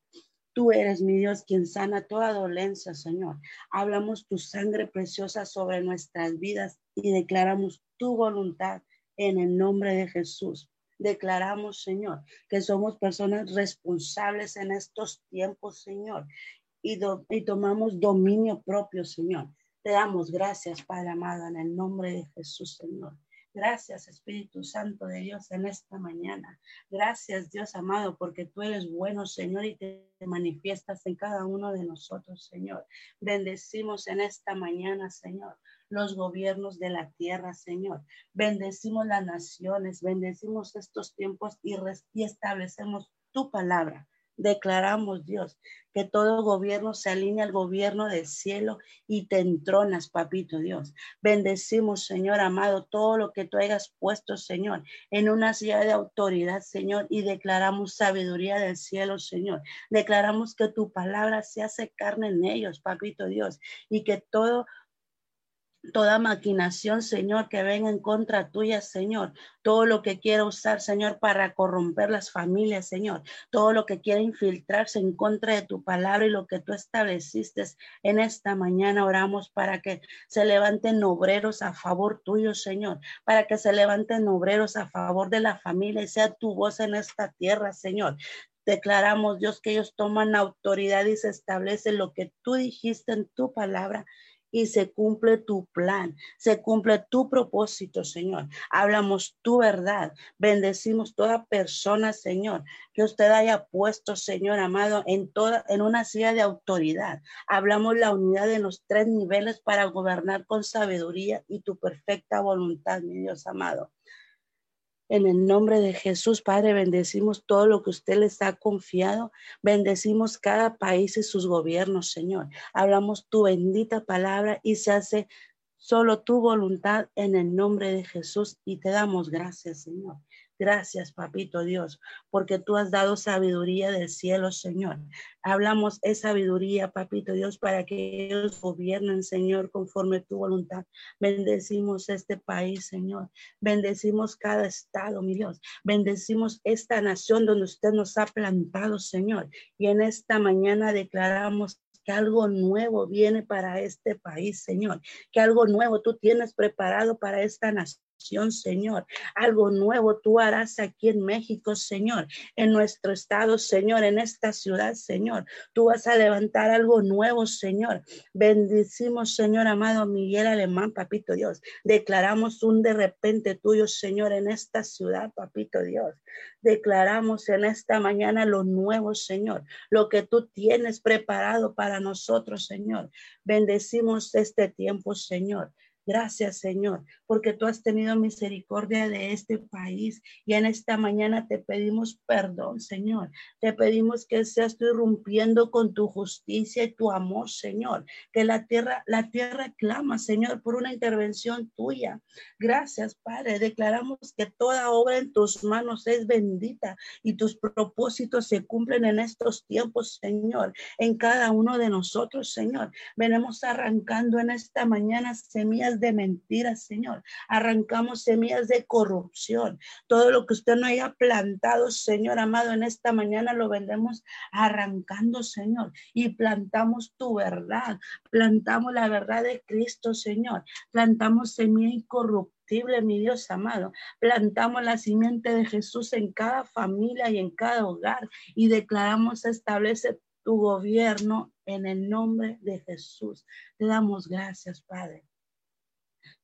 Tú eres mi Dios quien sana toda dolencia, Señor. Hablamos tu sangre preciosa sobre nuestras vidas y declaramos tu voluntad en el nombre de Jesús. Declaramos, Señor, que somos personas responsables en estos tiempos, Señor, y, y tomamos dominio propio, Señor. Te damos gracias, Padre amado, en el nombre de Jesús, Señor. Gracias, Espíritu Santo de Dios, en esta mañana. Gracias, Dios amado, porque tú eres bueno, Señor, y te manifiestas en cada uno de nosotros, Señor. Bendecimos en esta mañana, Señor, los gobiernos de la tierra, Señor. Bendecimos las naciones, bendecimos estos tiempos y, establecemos tu palabra Declaramos, Dios, que todo gobierno se alinea al gobierno del cielo y te entronas, papito Dios. Bendecimos, Señor amado, todo lo que tú hayas puesto, Señor, en una silla de autoridad, Señor, y declaramos sabiduría del cielo, Señor. Declaramos que tu palabra se hace carne en ellos, papito Dios, y que todo toda maquinación, Señor, que venga en contra tuya, Señor. Todo lo que quiera usar, Señor, para corromper las familias, Señor. Todo lo que quiera infiltrarse en contra de tu palabra y lo que tú estableciste en esta mañana, oramos para que se levanten obreros a favor tuyo, Señor. Para que se levanten obreros a favor de la familia y sea tu voz en esta tierra, Señor. Declaramos, Dios, que ellos toman autoridad y se establece lo que tú dijiste en tu palabra y se cumple tu plan, se cumple tu propósito, Señor. Hablamos tu verdad, bendecimos toda persona, Señor, que usted haya puesto, Señor amado, en toda en una silla de autoridad. Hablamos la unidad de los tres niveles para gobernar con sabiduría y tu perfecta voluntad, mi Dios amado. En el nombre de Jesús, Padre, bendecimos todo lo que usted les ha confiado. Bendecimos cada país y sus gobiernos, Señor. Hablamos tu bendita palabra y se hace solo tu voluntad en el nombre de Jesús y te damos gracias, Señor. Gracias, papito Dios, porque tú has dado sabiduría del cielo, Señor. Hablamos esa sabiduría, papito Dios, para que ellos gobiernen, Señor, conforme tu voluntad. Bendecimos este país, Señor. Bendecimos cada estado, mi Dios. Bendecimos esta nación donde usted nos ha plantado, Señor. Y en esta mañana declaramos que algo nuevo viene para este país, Señor, que algo nuevo tú tienes preparado para esta nación Señor. Algo nuevo tú harás aquí en México, Señor, en nuestro estado, Señor, en esta ciudad, Señor. Tú vas a levantar algo nuevo, Señor. Bendecimos, Señor amado Miguel Alemán, papito Dios. Declaramos un de repente tuyo, Señor, en esta ciudad, papito Dios. Declaramos en esta mañana lo nuevo, Señor, lo que tú tienes preparado para nosotros, Señor. Bendecimos este tiempo, Señor. Gracias, Señor, porque tú has tenido misericordia de este país y en esta mañana te pedimos perdón, Señor. Te pedimos que seas tú irrumpiendo con tu justicia y tu amor, Señor. Que la tierra, la tierra clama, Señor, por una intervención tuya. Gracias, Padre. Declaramos que toda obra en tus manos es bendita y tus propósitos se cumplen en estos tiempos, Señor, en cada uno de nosotros, Señor. Venimos arrancando en esta mañana semillas de mentiras, Señor. Arrancamos semillas de corrupción. Todo lo que usted no haya plantado, Señor amado, en esta mañana lo vendemos arrancando, Señor. Y plantamos tu verdad. Plantamos la verdad de Cristo, Señor. Plantamos semilla incorruptible mi Dios amado. Plantamos la simiente de Jesús en cada familia y en cada hogar y declaramos establece tu gobierno en el nombre de Jesús. Te damos gracias, Padre.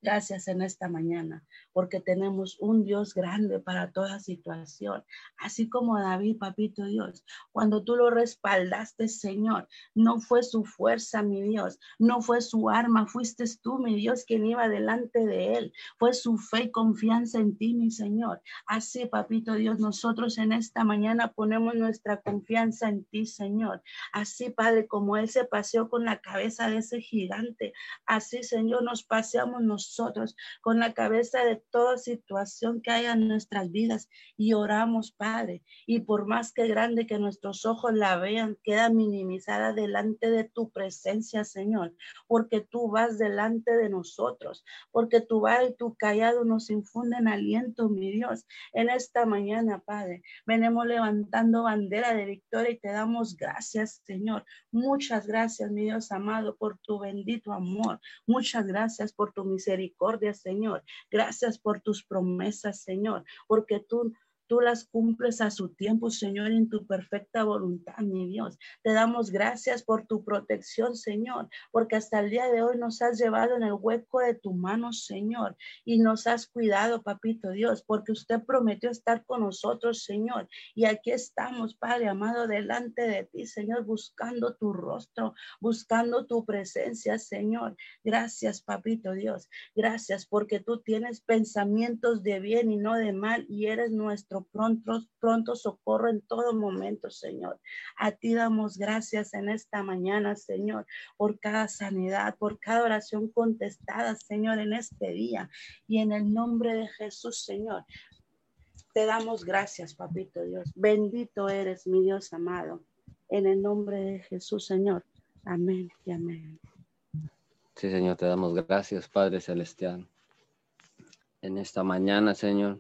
Gracias en esta mañana, porque tenemos un Dios grande para toda situación, así como David, papito Dios, cuando tú lo respaldaste, Señor, no fue su fuerza, mi Dios, no fue su arma, fuiste tú, mi Dios, quien iba delante de él, fue su fe y confianza en ti, mi Señor. Así, papito Dios, nosotros en esta mañana ponemos nuestra confianza en ti, Señor. Así, Padre, como él se paseó con la cabeza de ese gigante, así, Señor, nos paseamos nosotros con la cabeza de toda situación que haya en nuestras vidas y oramos, Padre. Y por más que grande que nuestros ojos la vean, queda minimizada delante de tu presencia, Señor, porque tú vas delante de nosotros, porque tu vara y tu callado nos infunden aliento, mi Dios. En esta mañana, Padre, venimos levantando bandera de victoria y te damos gracias, Señor. Muchas gracias, mi Dios amado, por tu bendito amor. Muchas gracias por tu misericordia misericordia, Señor. Gracias por tus promesas, Señor, porque tú Tú las cumples a su tiempo, Señor, en tu perfecta voluntad, mi Dios. Te damos gracias por tu protección, Señor, porque hasta el día de hoy nos has llevado en el hueco de tu mano, Señor, y nos has cuidado, papito Dios, porque usted prometió estar con nosotros, Señor. Y aquí estamos, Padre amado, delante de ti, Señor, buscando tu rostro, buscando tu presencia, Señor. Gracias, papito Dios. Gracias porque tú tienes pensamientos de bien y no de mal y eres nuestro pronto, pronto socorro en todo momento, Señor. A ti damos gracias en esta mañana, Señor, por cada sanidad, por cada oración contestada, Señor, en este día. Y en el nombre de Jesús, Señor, te damos gracias, papito Dios. Bendito eres, mi Dios amado. En el nombre de Jesús, Señor. Amén y amén. Sí, Señor, te damos gracias, Padre Celestial. En esta mañana, Señor,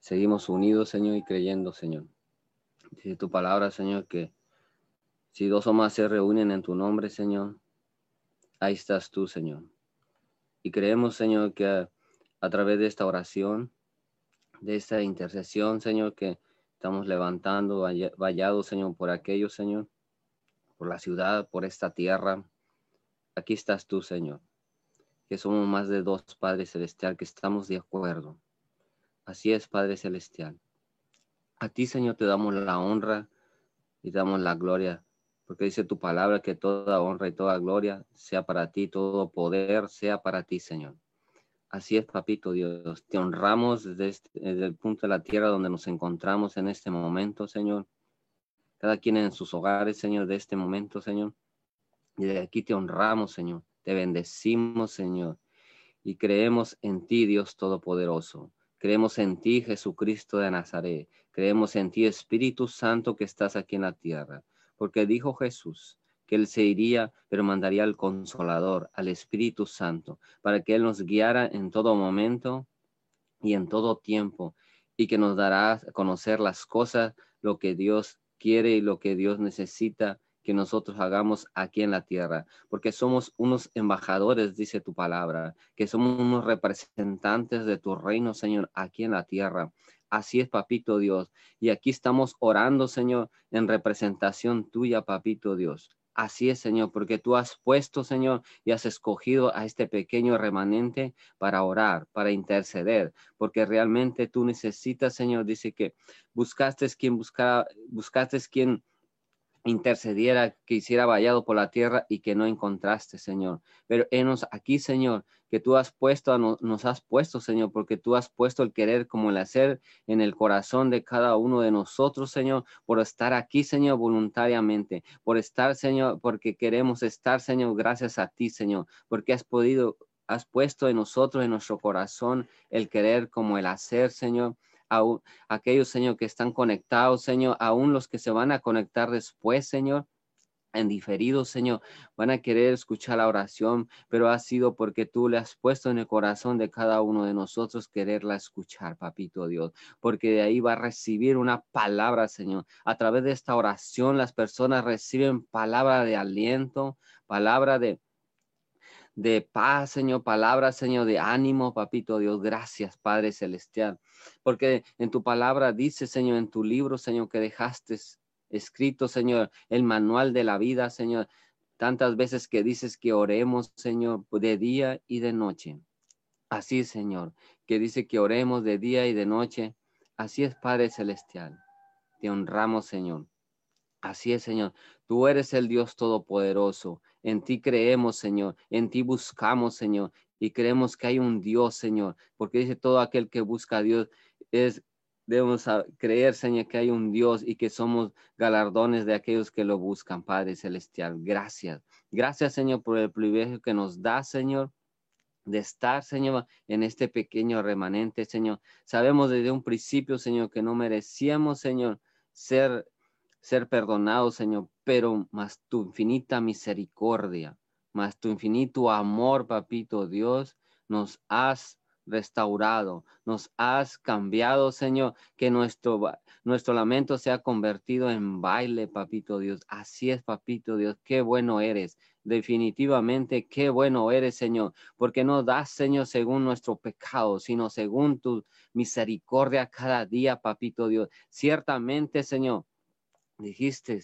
seguimos unidos, Señor, y creyendo, Señor. Dice tu palabra, Señor, que si dos o más se reúnen en tu nombre, Señor, ahí estás tú, Señor. Y creemos, Señor, que a, través de esta oración, de esta intercesión, Señor, que estamos levantando, vallados, Señor, por aquellos, Señor, por la ciudad, por esta tierra, Aquí estás tú, Señor, que somos más de dos, Padre Celestial, que estamos de acuerdo. Así es, Padre Celestial. A ti, Señor, te damos la honra y damos la gloria, porque dice tu palabra que toda honra y toda gloria sea para ti, todo poder sea para ti, Señor. Así es, papito Dios. Te honramos desde, este, desde, el punto de la tierra donde nos encontramos en este momento, Señor. Cada quien en sus hogares, Señor, de este momento, Señor. Y de aquí te honramos, Señor. Te bendecimos, Señor. Y creemos en ti, Dios Todopoderoso. Creemos en ti, Jesucristo de Nazaret. Creemos en ti, Espíritu Santo, que estás aquí en la tierra. Porque dijo Jesús que Él se iría, pero mandaría al Consolador, al Espíritu Santo, para que Él nos guiara en todo momento y en todo tiempo, y que nos dará a conocer las cosas, lo que Dios quiere y lo que Dios necesita que nosotros hagamos aquí en la tierra, porque somos unos embajadores, dice tu palabra, que somos unos representantes de tu reino, Señor, aquí en la tierra. Así es, papito Dios. Y aquí estamos orando, Señor, en representación tuya, papito Dios. Así es, Señor, porque tú has puesto, Señor, y has escogido a este pequeño remanente para orar, para interceder, porque realmente tú necesitas, Señor, dice que buscaste quien buscara, buscaste quien intercediera, que hiciera vallado por la tierra y que no encontraste, Señor. Pero enos aquí, Señor, que tú has puesto, nos has puesto, Señor, porque tú has puesto el querer como el hacer en el corazón de cada uno de nosotros, Señor, por estar aquí, Señor, voluntariamente, por estar, Señor, porque queremos estar, Señor, gracias a ti, Señor, porque has podido, has puesto en nosotros, en nuestro corazón, el querer como el hacer, Señor a aquellos, Señor, que están conectados, Señor, aún los que se van a conectar después, Señor en diferido, Señor, van a querer escuchar la oración, pero ha sido porque tú le has puesto en el corazón de cada uno de nosotros quererla escuchar, papito Dios, porque de ahí va a recibir una palabra, Señor. A través de esta oración las personas reciben palabra de aliento, palabra de, de paz, Señor, palabra, Señor, de ánimo, papito Dios. Gracias, Padre Celestial, porque en tu palabra dice, Señor, en tu libro, Señor, que dejaste escrito, Señor, el manual de la vida, Señor. Tantas veces que dices que oremos, Señor, de día y de noche. Así, Señor, que dice que oremos de día y de noche. Así es, Padre Celestial. Te honramos, Señor. Así es, Señor. Tú eres el Dios Todopoderoso. En ti creemos, Señor. En ti buscamos, Señor. Y creemos que hay un Dios, Señor. Porque dice todo aquel que busca a Dios es debemos creer, Señor, que hay un Dios y que somos galardones de aquellos que lo buscan, Padre Celestial. Gracias. Gracias, Señor, por el privilegio que nos da, Señor, de estar, Señor, en este pequeño remanente, Señor. Sabemos desde un principio, Señor, que no merecíamos, Señor, ser ser perdonado, Señor, pero más tu infinita misericordia, más tu infinito amor, papito Dios, nos has restaurado, nos has cambiado, Señor, que nuestro, nuestro lamento se ha convertido en baile, papito Dios. Así es, papito Dios, qué bueno eres. Definitivamente, qué bueno eres, Señor, porque no das, Señor, según nuestro pecado, sino según tu misericordia cada día, papito Dios. Ciertamente, Señor, Dijiste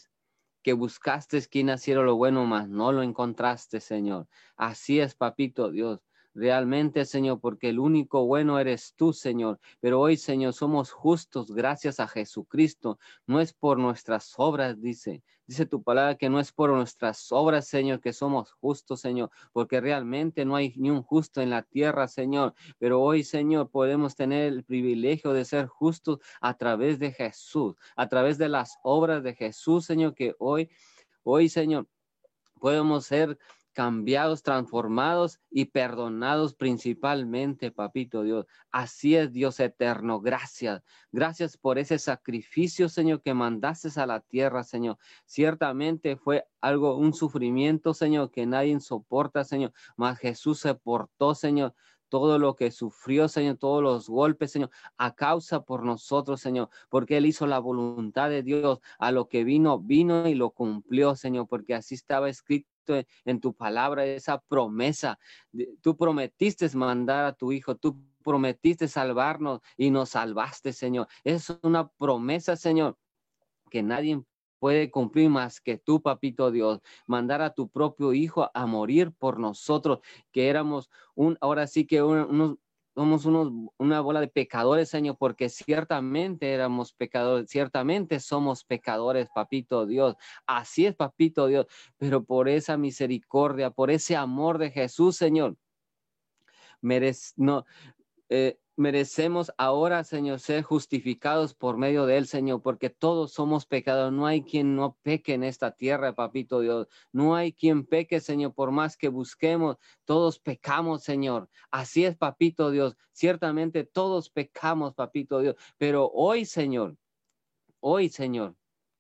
que buscaste quien naciera lo bueno, mas no lo encontraste, Señor. Así es, papito Dios. Realmente, Señor, porque el único bueno eres tú, Señor. Pero hoy, Señor, somos justos gracias a Jesucristo. No es por nuestras obras, dice. Dice tu palabra que no es por nuestras obras, Señor, que somos justos, Señor, porque realmente no hay ni un justo en la tierra, Señor. Pero hoy, Señor, podemos tener el privilegio de ser justos a través de Jesús, a través de las obras de Jesús, Señor, que hoy, hoy, Señor, podemos ser cambiados, transformados y perdonados principalmente, papito Dios. Así es, Dios eterno. Gracias. Gracias por ese sacrificio, Señor, que mandaste a la tierra, Señor. Ciertamente fue algo, un sufrimiento, Señor, que nadie soporta, Señor. Mas Jesús se portó, Señor todo lo que sufrió, Señor, todos los golpes, Señor, a causa por nosotros, Señor, porque Él hizo la voluntad de Dios, a lo que vino, vino y lo cumplió, Señor, porque así estaba escrito en tu palabra esa promesa. Tú prometiste mandar a tu Hijo, tú prometiste salvarnos y nos salvaste, Señor. Es una promesa, Señor, que nadie puede cumplir más que tú, papito Dios, mandar a tu propio hijo a morir por nosotros, que éramos un, ahora sí que unos, somos unos, una bola de pecadores, Señor, porque ciertamente éramos pecadores, ciertamente somos pecadores, papito Dios. Así es, papito Dios, pero por esa misericordia, por ese amor de Jesús, Señor, merece, no, eh, merecemos ahora, Señor, ser justificados por medio de Él, Señor, porque todos somos pecados. No hay quien no peque en esta tierra, papito Dios. No hay quien peque, Señor, por más que busquemos. Todos pecamos, Señor. Así es, papito Dios. Ciertamente todos pecamos, papito Dios. Pero hoy, Señor, hoy, Señor,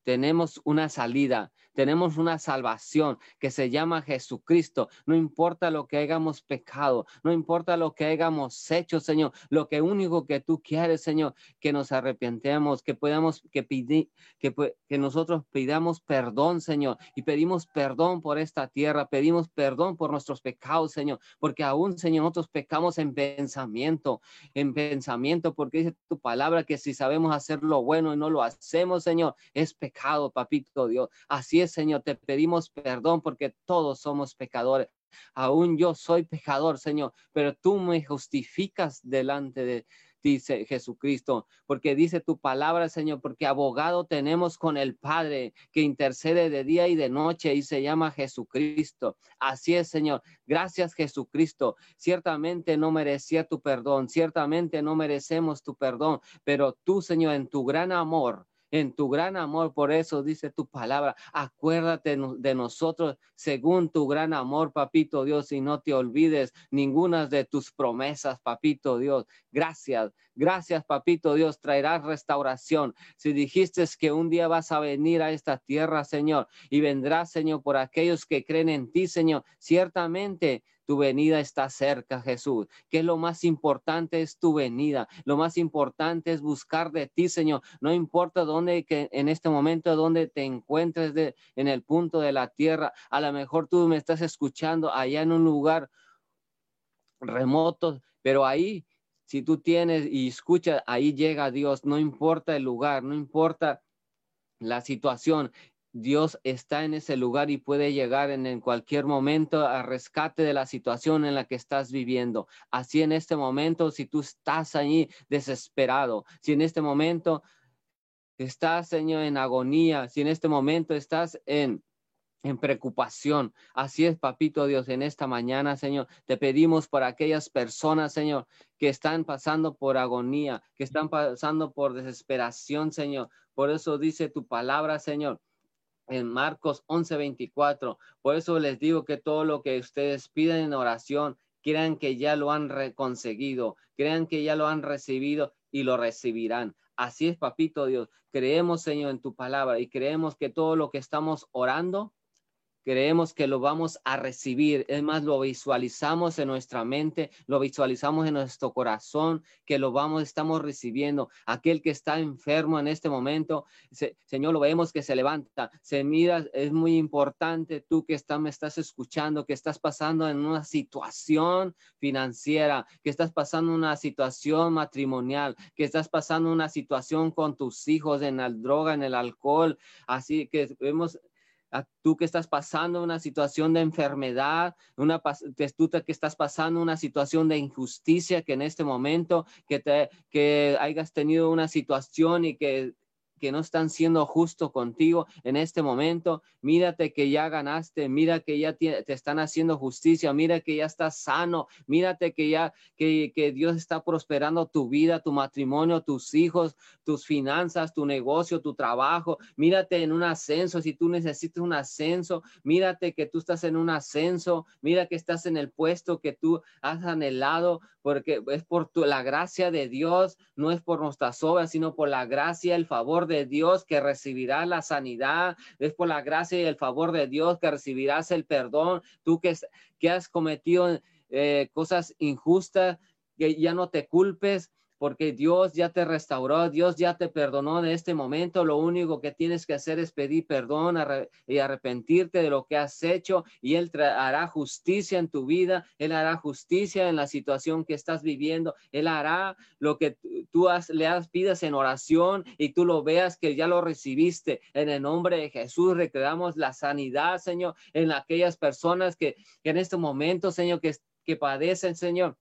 tenemos una salida tenemos una salvación que se llama Jesucristo. No importa lo que hayamos pecado, no importa lo que hayamos hecho, Señor. Lo que único que tú quieres, Señor, que nos arrepentemos, que podamos, que, pedir, que, que nosotros pidamos perdón, Señor, y pedimos perdón por esta tierra, pedimos perdón por nuestros pecados, Señor, porque aún, Señor, nosotros pecamos en pensamiento, en pensamiento, porque dice tu palabra que si sabemos hacer lo bueno y no lo hacemos, Señor, es pecado, papito Dios. Así es Señor, te pedimos perdón porque todos somos pecadores. Aún yo soy pecador, Señor, pero tú me justificas delante de dice Jesucristo, porque dice tu palabra, Señor, porque abogado tenemos con el Padre que intercede de día y de noche y se llama Jesucristo. Así es, Señor. Gracias, Jesucristo. Ciertamente no merecía tu perdón, ciertamente no merecemos tu perdón, pero tú, Señor, en tu gran amor, en tu gran amor. Por eso dice tu palabra, acuérdate de nosotros según tu gran amor, papito Dios, y no te olvides ninguna de tus promesas, papito Dios. Gracias, gracias, papito Dios, traerás restauración. Si dijiste que un día vas a venir a esta tierra, Señor, y vendrás, Señor, por aquellos que creen en ti, Señor, ciertamente tu venida está cerca, Jesús. Que lo más importante es tu venida. Lo más importante es buscar de ti, Señor. No importa dónde, que en este momento, donde te encuentres en el punto de la tierra. A lo mejor tú me estás escuchando allá en un lugar remoto, pero ahí, si tú tienes y escuchas, ahí llega Dios. No importa el lugar, no importa la situación. Dios está en ese lugar y puede llegar en, cualquier momento a rescate de la situación en la que estás viviendo. Así en este momento, si tú estás ahí desesperado, si en este momento estás, Señor, en agonía, si en este momento estás en en preocupación. Así es, papito Dios, en esta mañana, Señor, te pedimos por aquellas personas, Señor, que están pasando por agonía, que están pasando por desesperación, Señor. Por eso dice tu palabra, Señor, en Marcos 11:24. Por eso les digo que todo lo que ustedes piden en oración, crean que ya lo han conseguido, crean que ya lo han recibido y lo recibirán. Así es, papito Dios. Creemos, Señor, en tu palabra y creemos que todo lo que estamos orando, creemos que lo vamos a recibir. Es más, lo visualizamos en nuestra mente, lo visualizamos en nuestro corazón, que lo vamos, estamos recibiendo. Aquel que está enfermo en este momento, Señor, lo vemos que se levanta, se mira, es muy importante tú que está, me estás escuchando, que estás pasando en una situación financiera, que estás pasando una situación matrimonial, que estás pasando una situación con tus hijos en la droga, en el alcohol. Así que vemos tú que estás pasando una situación de enfermedad, una tú que estás pasando una situación de injusticia, que en este momento que te que hayas tenido una situación y que que no están siendo justos contigo en este momento. Mírate que ya ganaste, mira que ya te, están haciendo justicia, mira que ya estás sano, mírate que ya que, que, Dios está prosperando tu vida, tu matrimonio, tus hijos, tus finanzas, tu negocio, tu trabajo. Mírate en un ascenso, si tú necesitas un ascenso, mírate que tú estás en un ascenso, mira que estás en el puesto que tú has anhelado, porque es por tu, la gracia de Dios, no es por nuestras obras, sino por la gracia, el favor de Dios que recibirás la sanidad, es por la gracia y el favor de Dios que recibirás el perdón, tú que, que has cometido eh, cosas injustas, que ya no te culpes, porque Dios ya te restauró, Dios ya te perdonó en este momento. Lo único que tienes que hacer es pedir perdón y arrepentirte de lo que has hecho y Él hará justicia en tu vida, Él hará justicia en la situación que estás viviendo, Él hará lo que tú le has pidas en oración y tú lo veas que ya lo recibiste. En el nombre de Jesús recreamos la sanidad, Señor, en aquellas personas que, en este momento, Señor, que padecen, Señor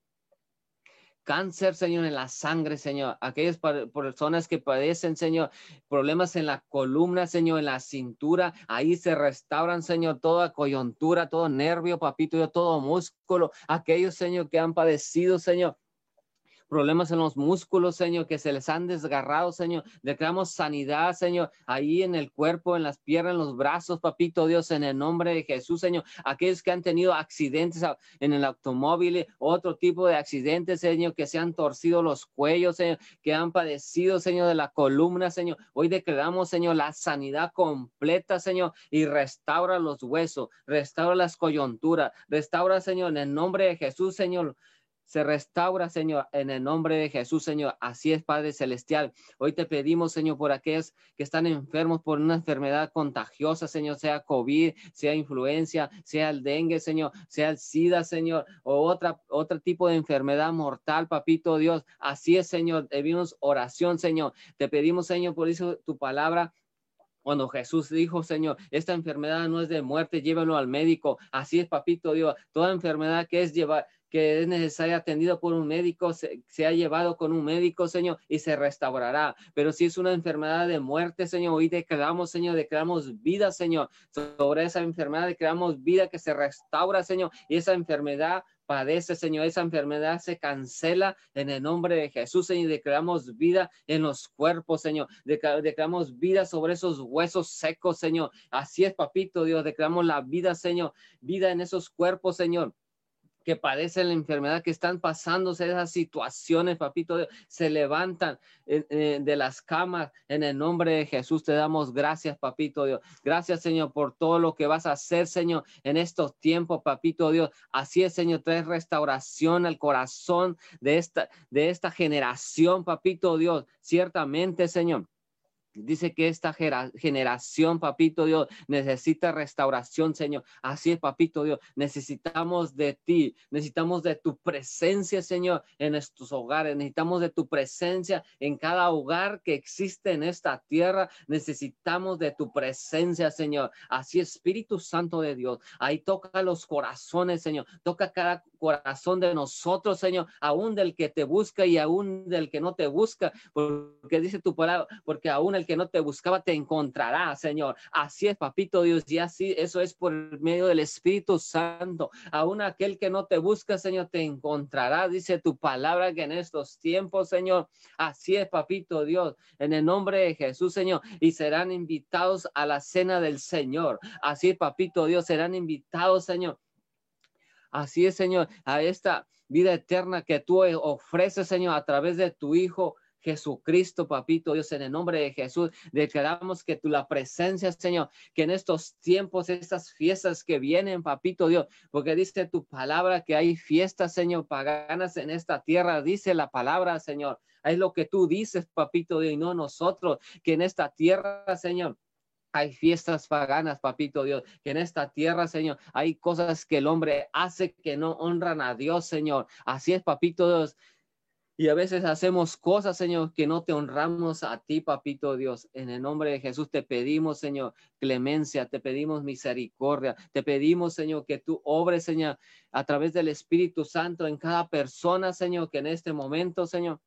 cáncer, Señor, en la sangre, Señor. Aquellas personas que padecen, Señor, problemas en la columna, Señor, en la cintura, ahí se restauran, Señor, toda coyuntura, todo nervio, papito, todo músculo. Aquellos, Señor, que han padecido, Señor, problemas en los músculos, Señor, que se les han desgarrado, Señor. Declaramos sanidad, Señor, ahí en el cuerpo, en las piernas, en los brazos, papito Dios, en el nombre de Jesús, Señor. Aquellos que han tenido accidentes en el automóvil, otro tipo de accidentes, Señor, que se han torcido los cuellos, Señor, que han padecido, Señor, de la columna, Señor. Hoy declaramos, Señor, la sanidad completa, Señor, y restaura los huesos, restaura las coyunturas, restaura, Señor, en el nombre de Jesús, Señor se restaura, Señor, en el nombre de Jesús, Señor. Así es, Padre Celestial. Hoy te pedimos, Señor, por aquellos que están enfermos por una enfermedad contagiosa, Señor, sea COVID, sea influencia, sea el dengue, Señor, sea el SIDA, Señor, o otra, otro tipo de enfermedad mortal, papito Dios. Así es, Señor. Pedimos oración, Señor. Te pedimos, Señor, por eso tu palabra cuando Jesús dijo, Señor, esta enfermedad no es de muerte, llévalo al médico. Así es, papito Dios. Toda enfermedad que es llevar, que es necesaria atendida por un médico, se, ha llevado con un médico, Señor, y se restaurará. Pero si es una enfermedad de muerte, Señor, hoy declaramos, Señor, declaramos vida, Señor, sobre esa enfermedad, declaramos vida que se restaura, Señor, y esa enfermedad padece, Señor, esa enfermedad se cancela en el nombre de Jesús, Señor, declaramos vida en los cuerpos, Señor, declaramos vida sobre esos huesos secos, Señor. Así es, papito Dios, declaramos la vida, Señor, vida en esos cuerpos, Señor que padecen la enfermedad, que están pasándose esas situaciones, papito, se levantan de las camas. En el nombre de Jesús te damos gracias, papito Dios. Gracias, Señor, por todo lo que vas a hacer, Señor, en estos tiempos, papito Dios. Así es, Señor, traes restauración al corazón de esta, de esta generación, papito Dios. Ciertamente, Señor. Dice que esta generación, papito Dios, necesita restauración, Señor. Así es, papito Dios. Necesitamos de ti, necesitamos de tu presencia, Señor, en nuestros hogares. Necesitamos de tu presencia en cada hogar que existe en esta tierra. Necesitamos de tu presencia, Señor. Así, Espíritu Santo de Dios. Ahí toca los corazones, Señor. Toca cada corazón de nosotros, Señor, aún del que te busca y aún del que no te busca, porque dice tu palabra, porque aún el que no te buscaba te encontrará, Señor. Así es, papito Dios, y así eso es por medio del Espíritu Santo. Aún aquel que no te busca, Señor, te encontrará, dice tu palabra que en estos tiempos, Señor, así es, papito Dios, en el nombre de Jesús, Señor, y serán invitados a la cena del Señor. Así es, papito Dios, serán invitados, Señor Así es, Señor, a esta vida eterna que tú ofreces, Señor, a través de tu Hijo. Jesucristo, papito Dios, en el nombre de Jesús, declaramos que tú la presencia, Señor, que en estos tiempos, estas fiestas que vienen, papito Dios, porque dice tu palabra que hay fiestas, Señor, paganas en esta tierra, dice la palabra, Señor. Es lo que tú dices, papito Dios, y no nosotros, que en esta tierra, Señor, hay fiestas paganas, papito Dios, que en esta tierra, Señor, hay cosas que el hombre hace que no honran a Dios, Señor. Así es, papito Dios. Y a veces hacemos cosas, Señor, que no te honramos a ti, papito Dios. En el nombre de Jesús te pedimos, Señor, clemencia, te pedimos misericordia, te pedimos, Señor, que tú obres, Señor, a través del Espíritu Santo en cada persona, Señor, que en este momento, Señor,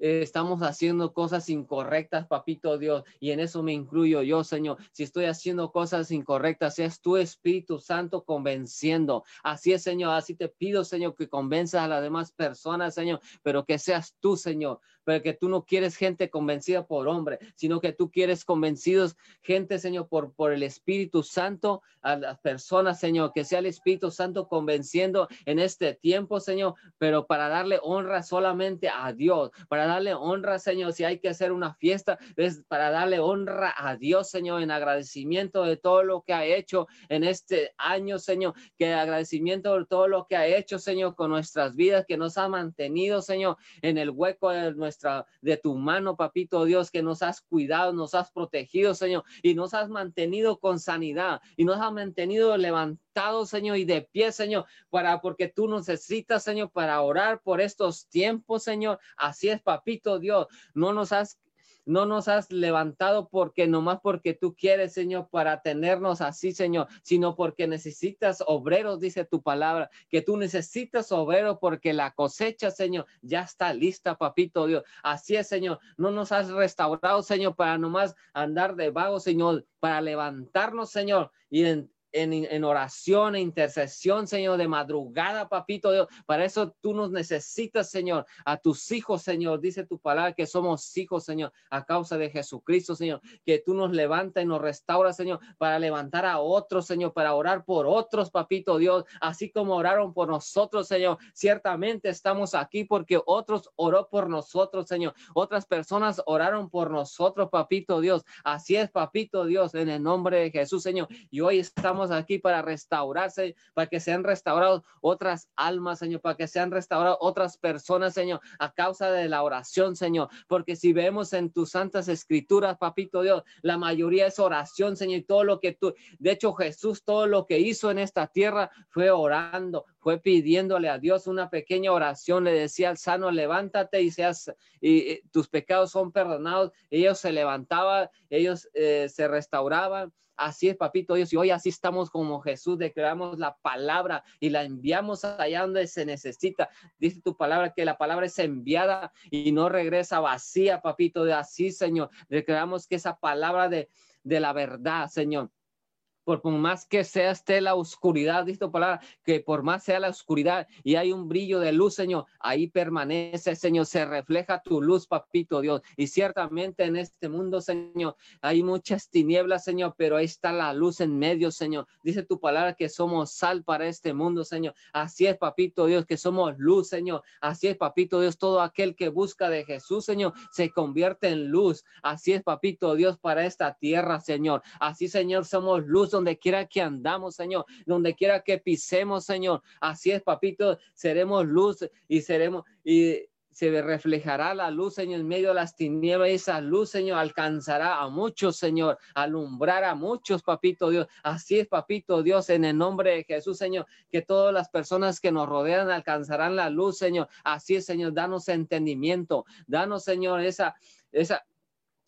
eh, estamos haciendo cosas incorrectas, papito Dios, y en eso me incluyo yo, Señor. Si estoy haciendo cosas incorrectas, es tu Espíritu Santo convenciendo. Así es, Señor, así te pido, Señor, que convenzas a las demás personas, Señor, pero que seas tú, Señor, pero que tú no quieres gente convencida por hombre, sino que tú quieres convencidos gente, Señor, por, por el Espíritu Santo a las personas, Señor, que sea el Espíritu Santo convenciendo en este tiempo, Señor, pero para darle honra solamente a Dios, para darle honra, Señor, si hay que hacer una fiesta, es para darle honra a Dios, Señor, en agradecimiento de todo lo que ha hecho en este año, Señor, que agradecimiento de todo lo que ha hecho, Señor, con nuestras vidas, que nos ha mantenido, Señor, en el hueco de nuestra de tu mano, papito Dios, que nos has cuidado, nos has protegido, Señor, y nos has mantenido con sanidad y nos has mantenido levantado, Señor, y de pie, Señor, para porque tú necesitas, Señor, para orar por estos tiempos, Señor. Así es, papito Dios, no nos has no nos has levantado porque nomás porque tú quieres, Señor, para tenernos así, Señor, sino porque necesitas obreros, dice tu palabra, que tú necesitas obreros porque la cosecha, Señor, ya está lista, papito Dios. Así es, Señor. No nos has restaurado, Señor, para nomás andar de vago, Señor, para levantarnos, Señor, y en, en, oración e intercesión, Señor, de madrugada, papito Dios. Para eso tú nos necesitas, Señor, a tus hijos, Señor. Dice tu palabra que somos hijos, Señor, a causa de Jesucristo, Señor. Que tú nos levanta y nos restaura, Señor, para levantar a otros, Señor, para orar por otros, papito Dios, así como oraron por nosotros, Señor. Ciertamente estamos aquí porque otros oró por nosotros, Señor. Otras personas oraron por nosotros, papito Dios. Así es, papito Dios, en el nombre de Jesús, Señor. Y hoy estamos aquí para restaurarse, para que sean restaurados otras almas, Señor, para que sean restauradas otras personas, Señor, a causa de la oración, Señor. Porque si vemos en tus santas escrituras, papito Dios, la mayoría es oración, Señor, y todo lo que tú, de hecho Jesús, todo lo que hizo en esta tierra fue orando, fue pidiéndole a Dios una pequeña oración, le decía al sano, levántate y seas, y, tus pecados son perdonados. Ellos se levantaban, ellos eh, se restauraban Así es, papito Dios. Y hoy así estamos como Jesús, declaramos la palabra y la enviamos allá donde se necesita. Dice tu palabra que la palabra es enviada y no regresa vacía, papito. De así, Señor. Declaramos que esa palabra de, de la verdad, Señor por más que sea esté la oscuridad, dice tu palabra, que por más sea la oscuridad y hay un brillo de luz, Señor, ahí permanece, Señor, se refleja tu luz, papito Dios. Y ciertamente en este mundo, Señor, hay muchas tinieblas, Señor, pero ahí está la luz en medio, Señor. Dice tu palabra que somos sal para este mundo, Señor. Así es, papito Dios, que somos luz, Señor. Así es, papito Dios, todo aquel que busca de Jesús, Señor, se convierte en luz. Así es, papito Dios, para esta tierra, Señor. Así, Señor, somos luz donde quiera que andamos, Señor, donde quiera que pisemos, Señor. Así es, papito, seremos luz y seremos y se reflejará la luz, Señor, en medio de las tinieblas. Esa luz, Señor, alcanzará a muchos, Señor, alumbrar a muchos, papito Dios. Así es, papito Dios, en el nombre de Jesús, Señor, que todas las personas que nos rodean alcanzarán la luz, Señor. Así es, Señor, danos entendimiento, danos, Señor, esa, esa,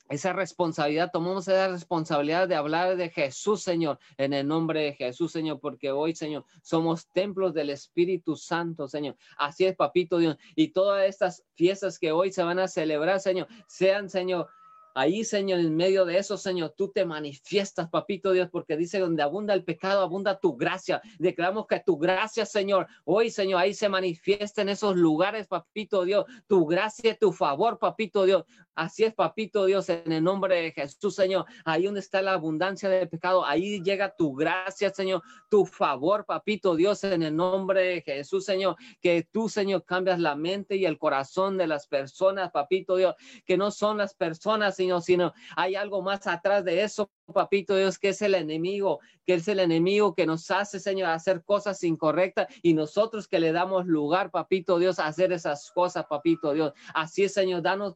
esa responsabilidad, tomamos esa responsabilidad de hablar de Jesús, Señor, en el nombre de Jesús, Señor, porque hoy, Señor, somos templos del Espíritu Santo, Señor. Así es, papito Dios. Y todas estas fiestas que hoy se van a celebrar, Señor, sean, Señor, Ahí, Señor, en medio de eso, Señor, tú te manifiestas, papito Dios, porque dice donde abunda el pecado, abunda tu gracia. Declaramos que tu gracia, Señor, hoy, Señor, ahí se manifiesta en esos lugares, papito Dios. Tu gracia, tu favor, papito Dios. Así es, papito Dios, en el nombre de Jesús, Señor. Ahí donde está la abundancia del pecado, ahí llega tu gracia, Señor, tu favor, papito Dios, en el nombre de Jesús, Señor. Que tú, Señor, cambias la mente y el corazón de las personas, papito Dios, que no son las personas, sino hay algo más atrás de eso, papito Dios, que es el enemigo, que es el enemigo que nos hace, Señor, hacer cosas incorrectas y nosotros que le damos lugar, papito Dios, a hacer esas cosas, papito Dios. Así es, Señor, danos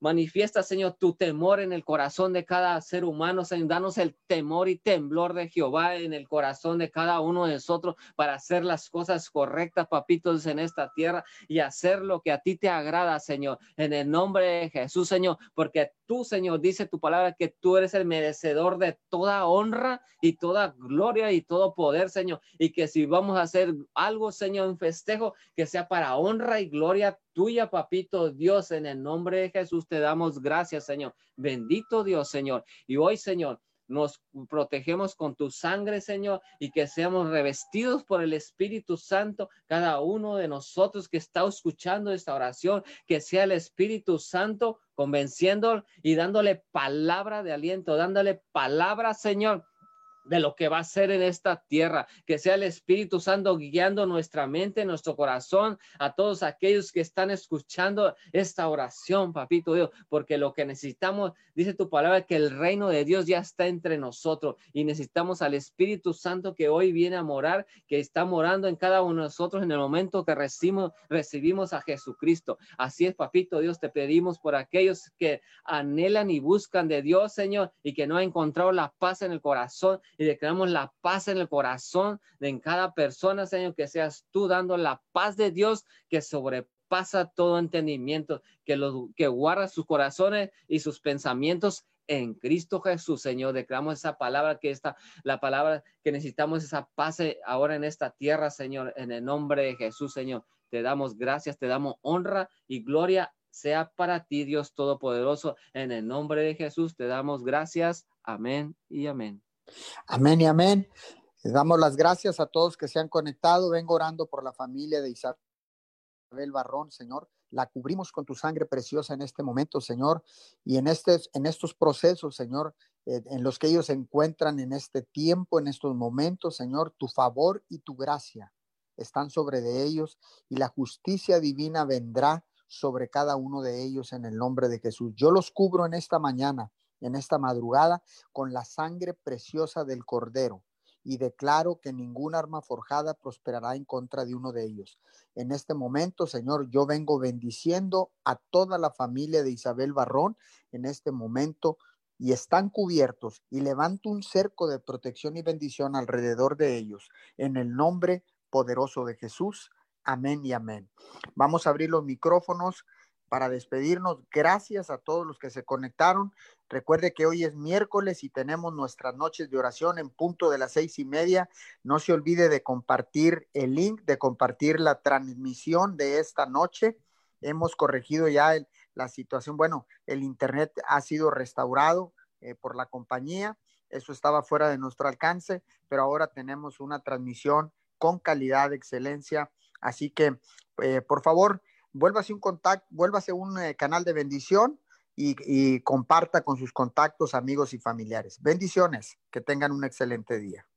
Manifiesta, Señor, tu temor en el corazón de cada ser humano, Señor. Danos el temor y temblor de Jehová en el corazón de cada uno de nosotros para hacer las cosas correctas, papitos, en esta tierra y hacer lo que a ti te agrada, Señor. En el nombre de Jesús, Señor, porque tú, Señor, dice tu palabra que tú eres el merecedor de toda honra y toda gloria y todo poder, Señor. Y que si vamos a hacer algo, Señor, en festejo, que sea para honra y gloria tuya, papito Dios, en el nombre de Jesús te damos gracias, Señor. Bendito Dios, Señor. Y hoy, Señor, nos protegemos con tu sangre, Señor, y que seamos revestidos por el Espíritu Santo, cada uno de nosotros que está escuchando esta oración, que sea el Espíritu Santo convenciendo y dándole palabra de aliento, dándole palabra, Señor, de lo que va a ser en esta tierra, que sea el Espíritu Santo guiando nuestra mente, nuestro corazón, a todos aquellos que están escuchando esta oración, papito Dios, porque lo que necesitamos, dice tu palabra, que el reino de Dios ya está entre nosotros. Y necesitamos al Espíritu Santo que hoy viene a morar, que está morando en cada uno de nosotros en el momento que recibimos, recibimos a Jesucristo. Así es, papito Dios, te pedimos por aquellos que anhelan y buscan de Dios, Señor, y que no han encontrado la paz en el corazón y declaramos la paz en el corazón de en cada persona, Señor, que seas tú dando la paz de Dios que sobrepasa todo entendimiento, que, que guarda sus corazones y sus pensamientos en Cristo Jesús, Señor. Declaramos esa palabra que está, la palabra que necesitamos, esa paz ahora en esta tierra, Señor, en el nombre de Jesús, Señor. Te damos gracias, te damos honra y gloria sea para ti, Dios Todopoderoso. En el nombre de Jesús te damos gracias. Amén y amén. Amén y amén. Les damos las gracias a todos que se han conectado. Vengo orando por la familia de Isabel Barrón, Señor. La cubrimos con tu sangre preciosa en este momento, Señor. Y en, este, en estos procesos, Señor, eh, en los que ellos se encuentran en este tiempo, en estos momentos, Señor, tu favor y tu gracia están sobre de ellos y la justicia divina vendrá sobre cada uno de ellos en el nombre de Jesús. Yo los cubro en esta mañana en esta madrugada con la sangre preciosa del Cordero y declaro que ningún arma forjada prosperará en contra de uno de ellos. En este momento, Señor, yo vengo bendiciendo a toda la familia de Isabel Barrón en este momento y están cubiertos y levanto un cerco de protección y bendición alrededor de ellos en el nombre poderoso de Jesús. Amén y amén. Vamos a abrir los micrófonos para despedirnos. Gracias a todos los que se conectaron. Recuerde que hoy es miércoles y tenemos nuestras noches de oración en punto de las seis y media. No se olvide de compartir el link, de compartir la transmisión de esta noche. Hemos corregido ya la situación. Bueno, el Internet ha sido restaurado eh, por la compañía. Eso estaba fuera de nuestro alcance, pero ahora tenemos una transmisión con calidad, de excelencia. Así que, eh, por favor, vuélvase un contacto, un eh, canal de bendición y, comparta con sus contactos, amigos y familiares. Bendiciones, que tengan un excelente día.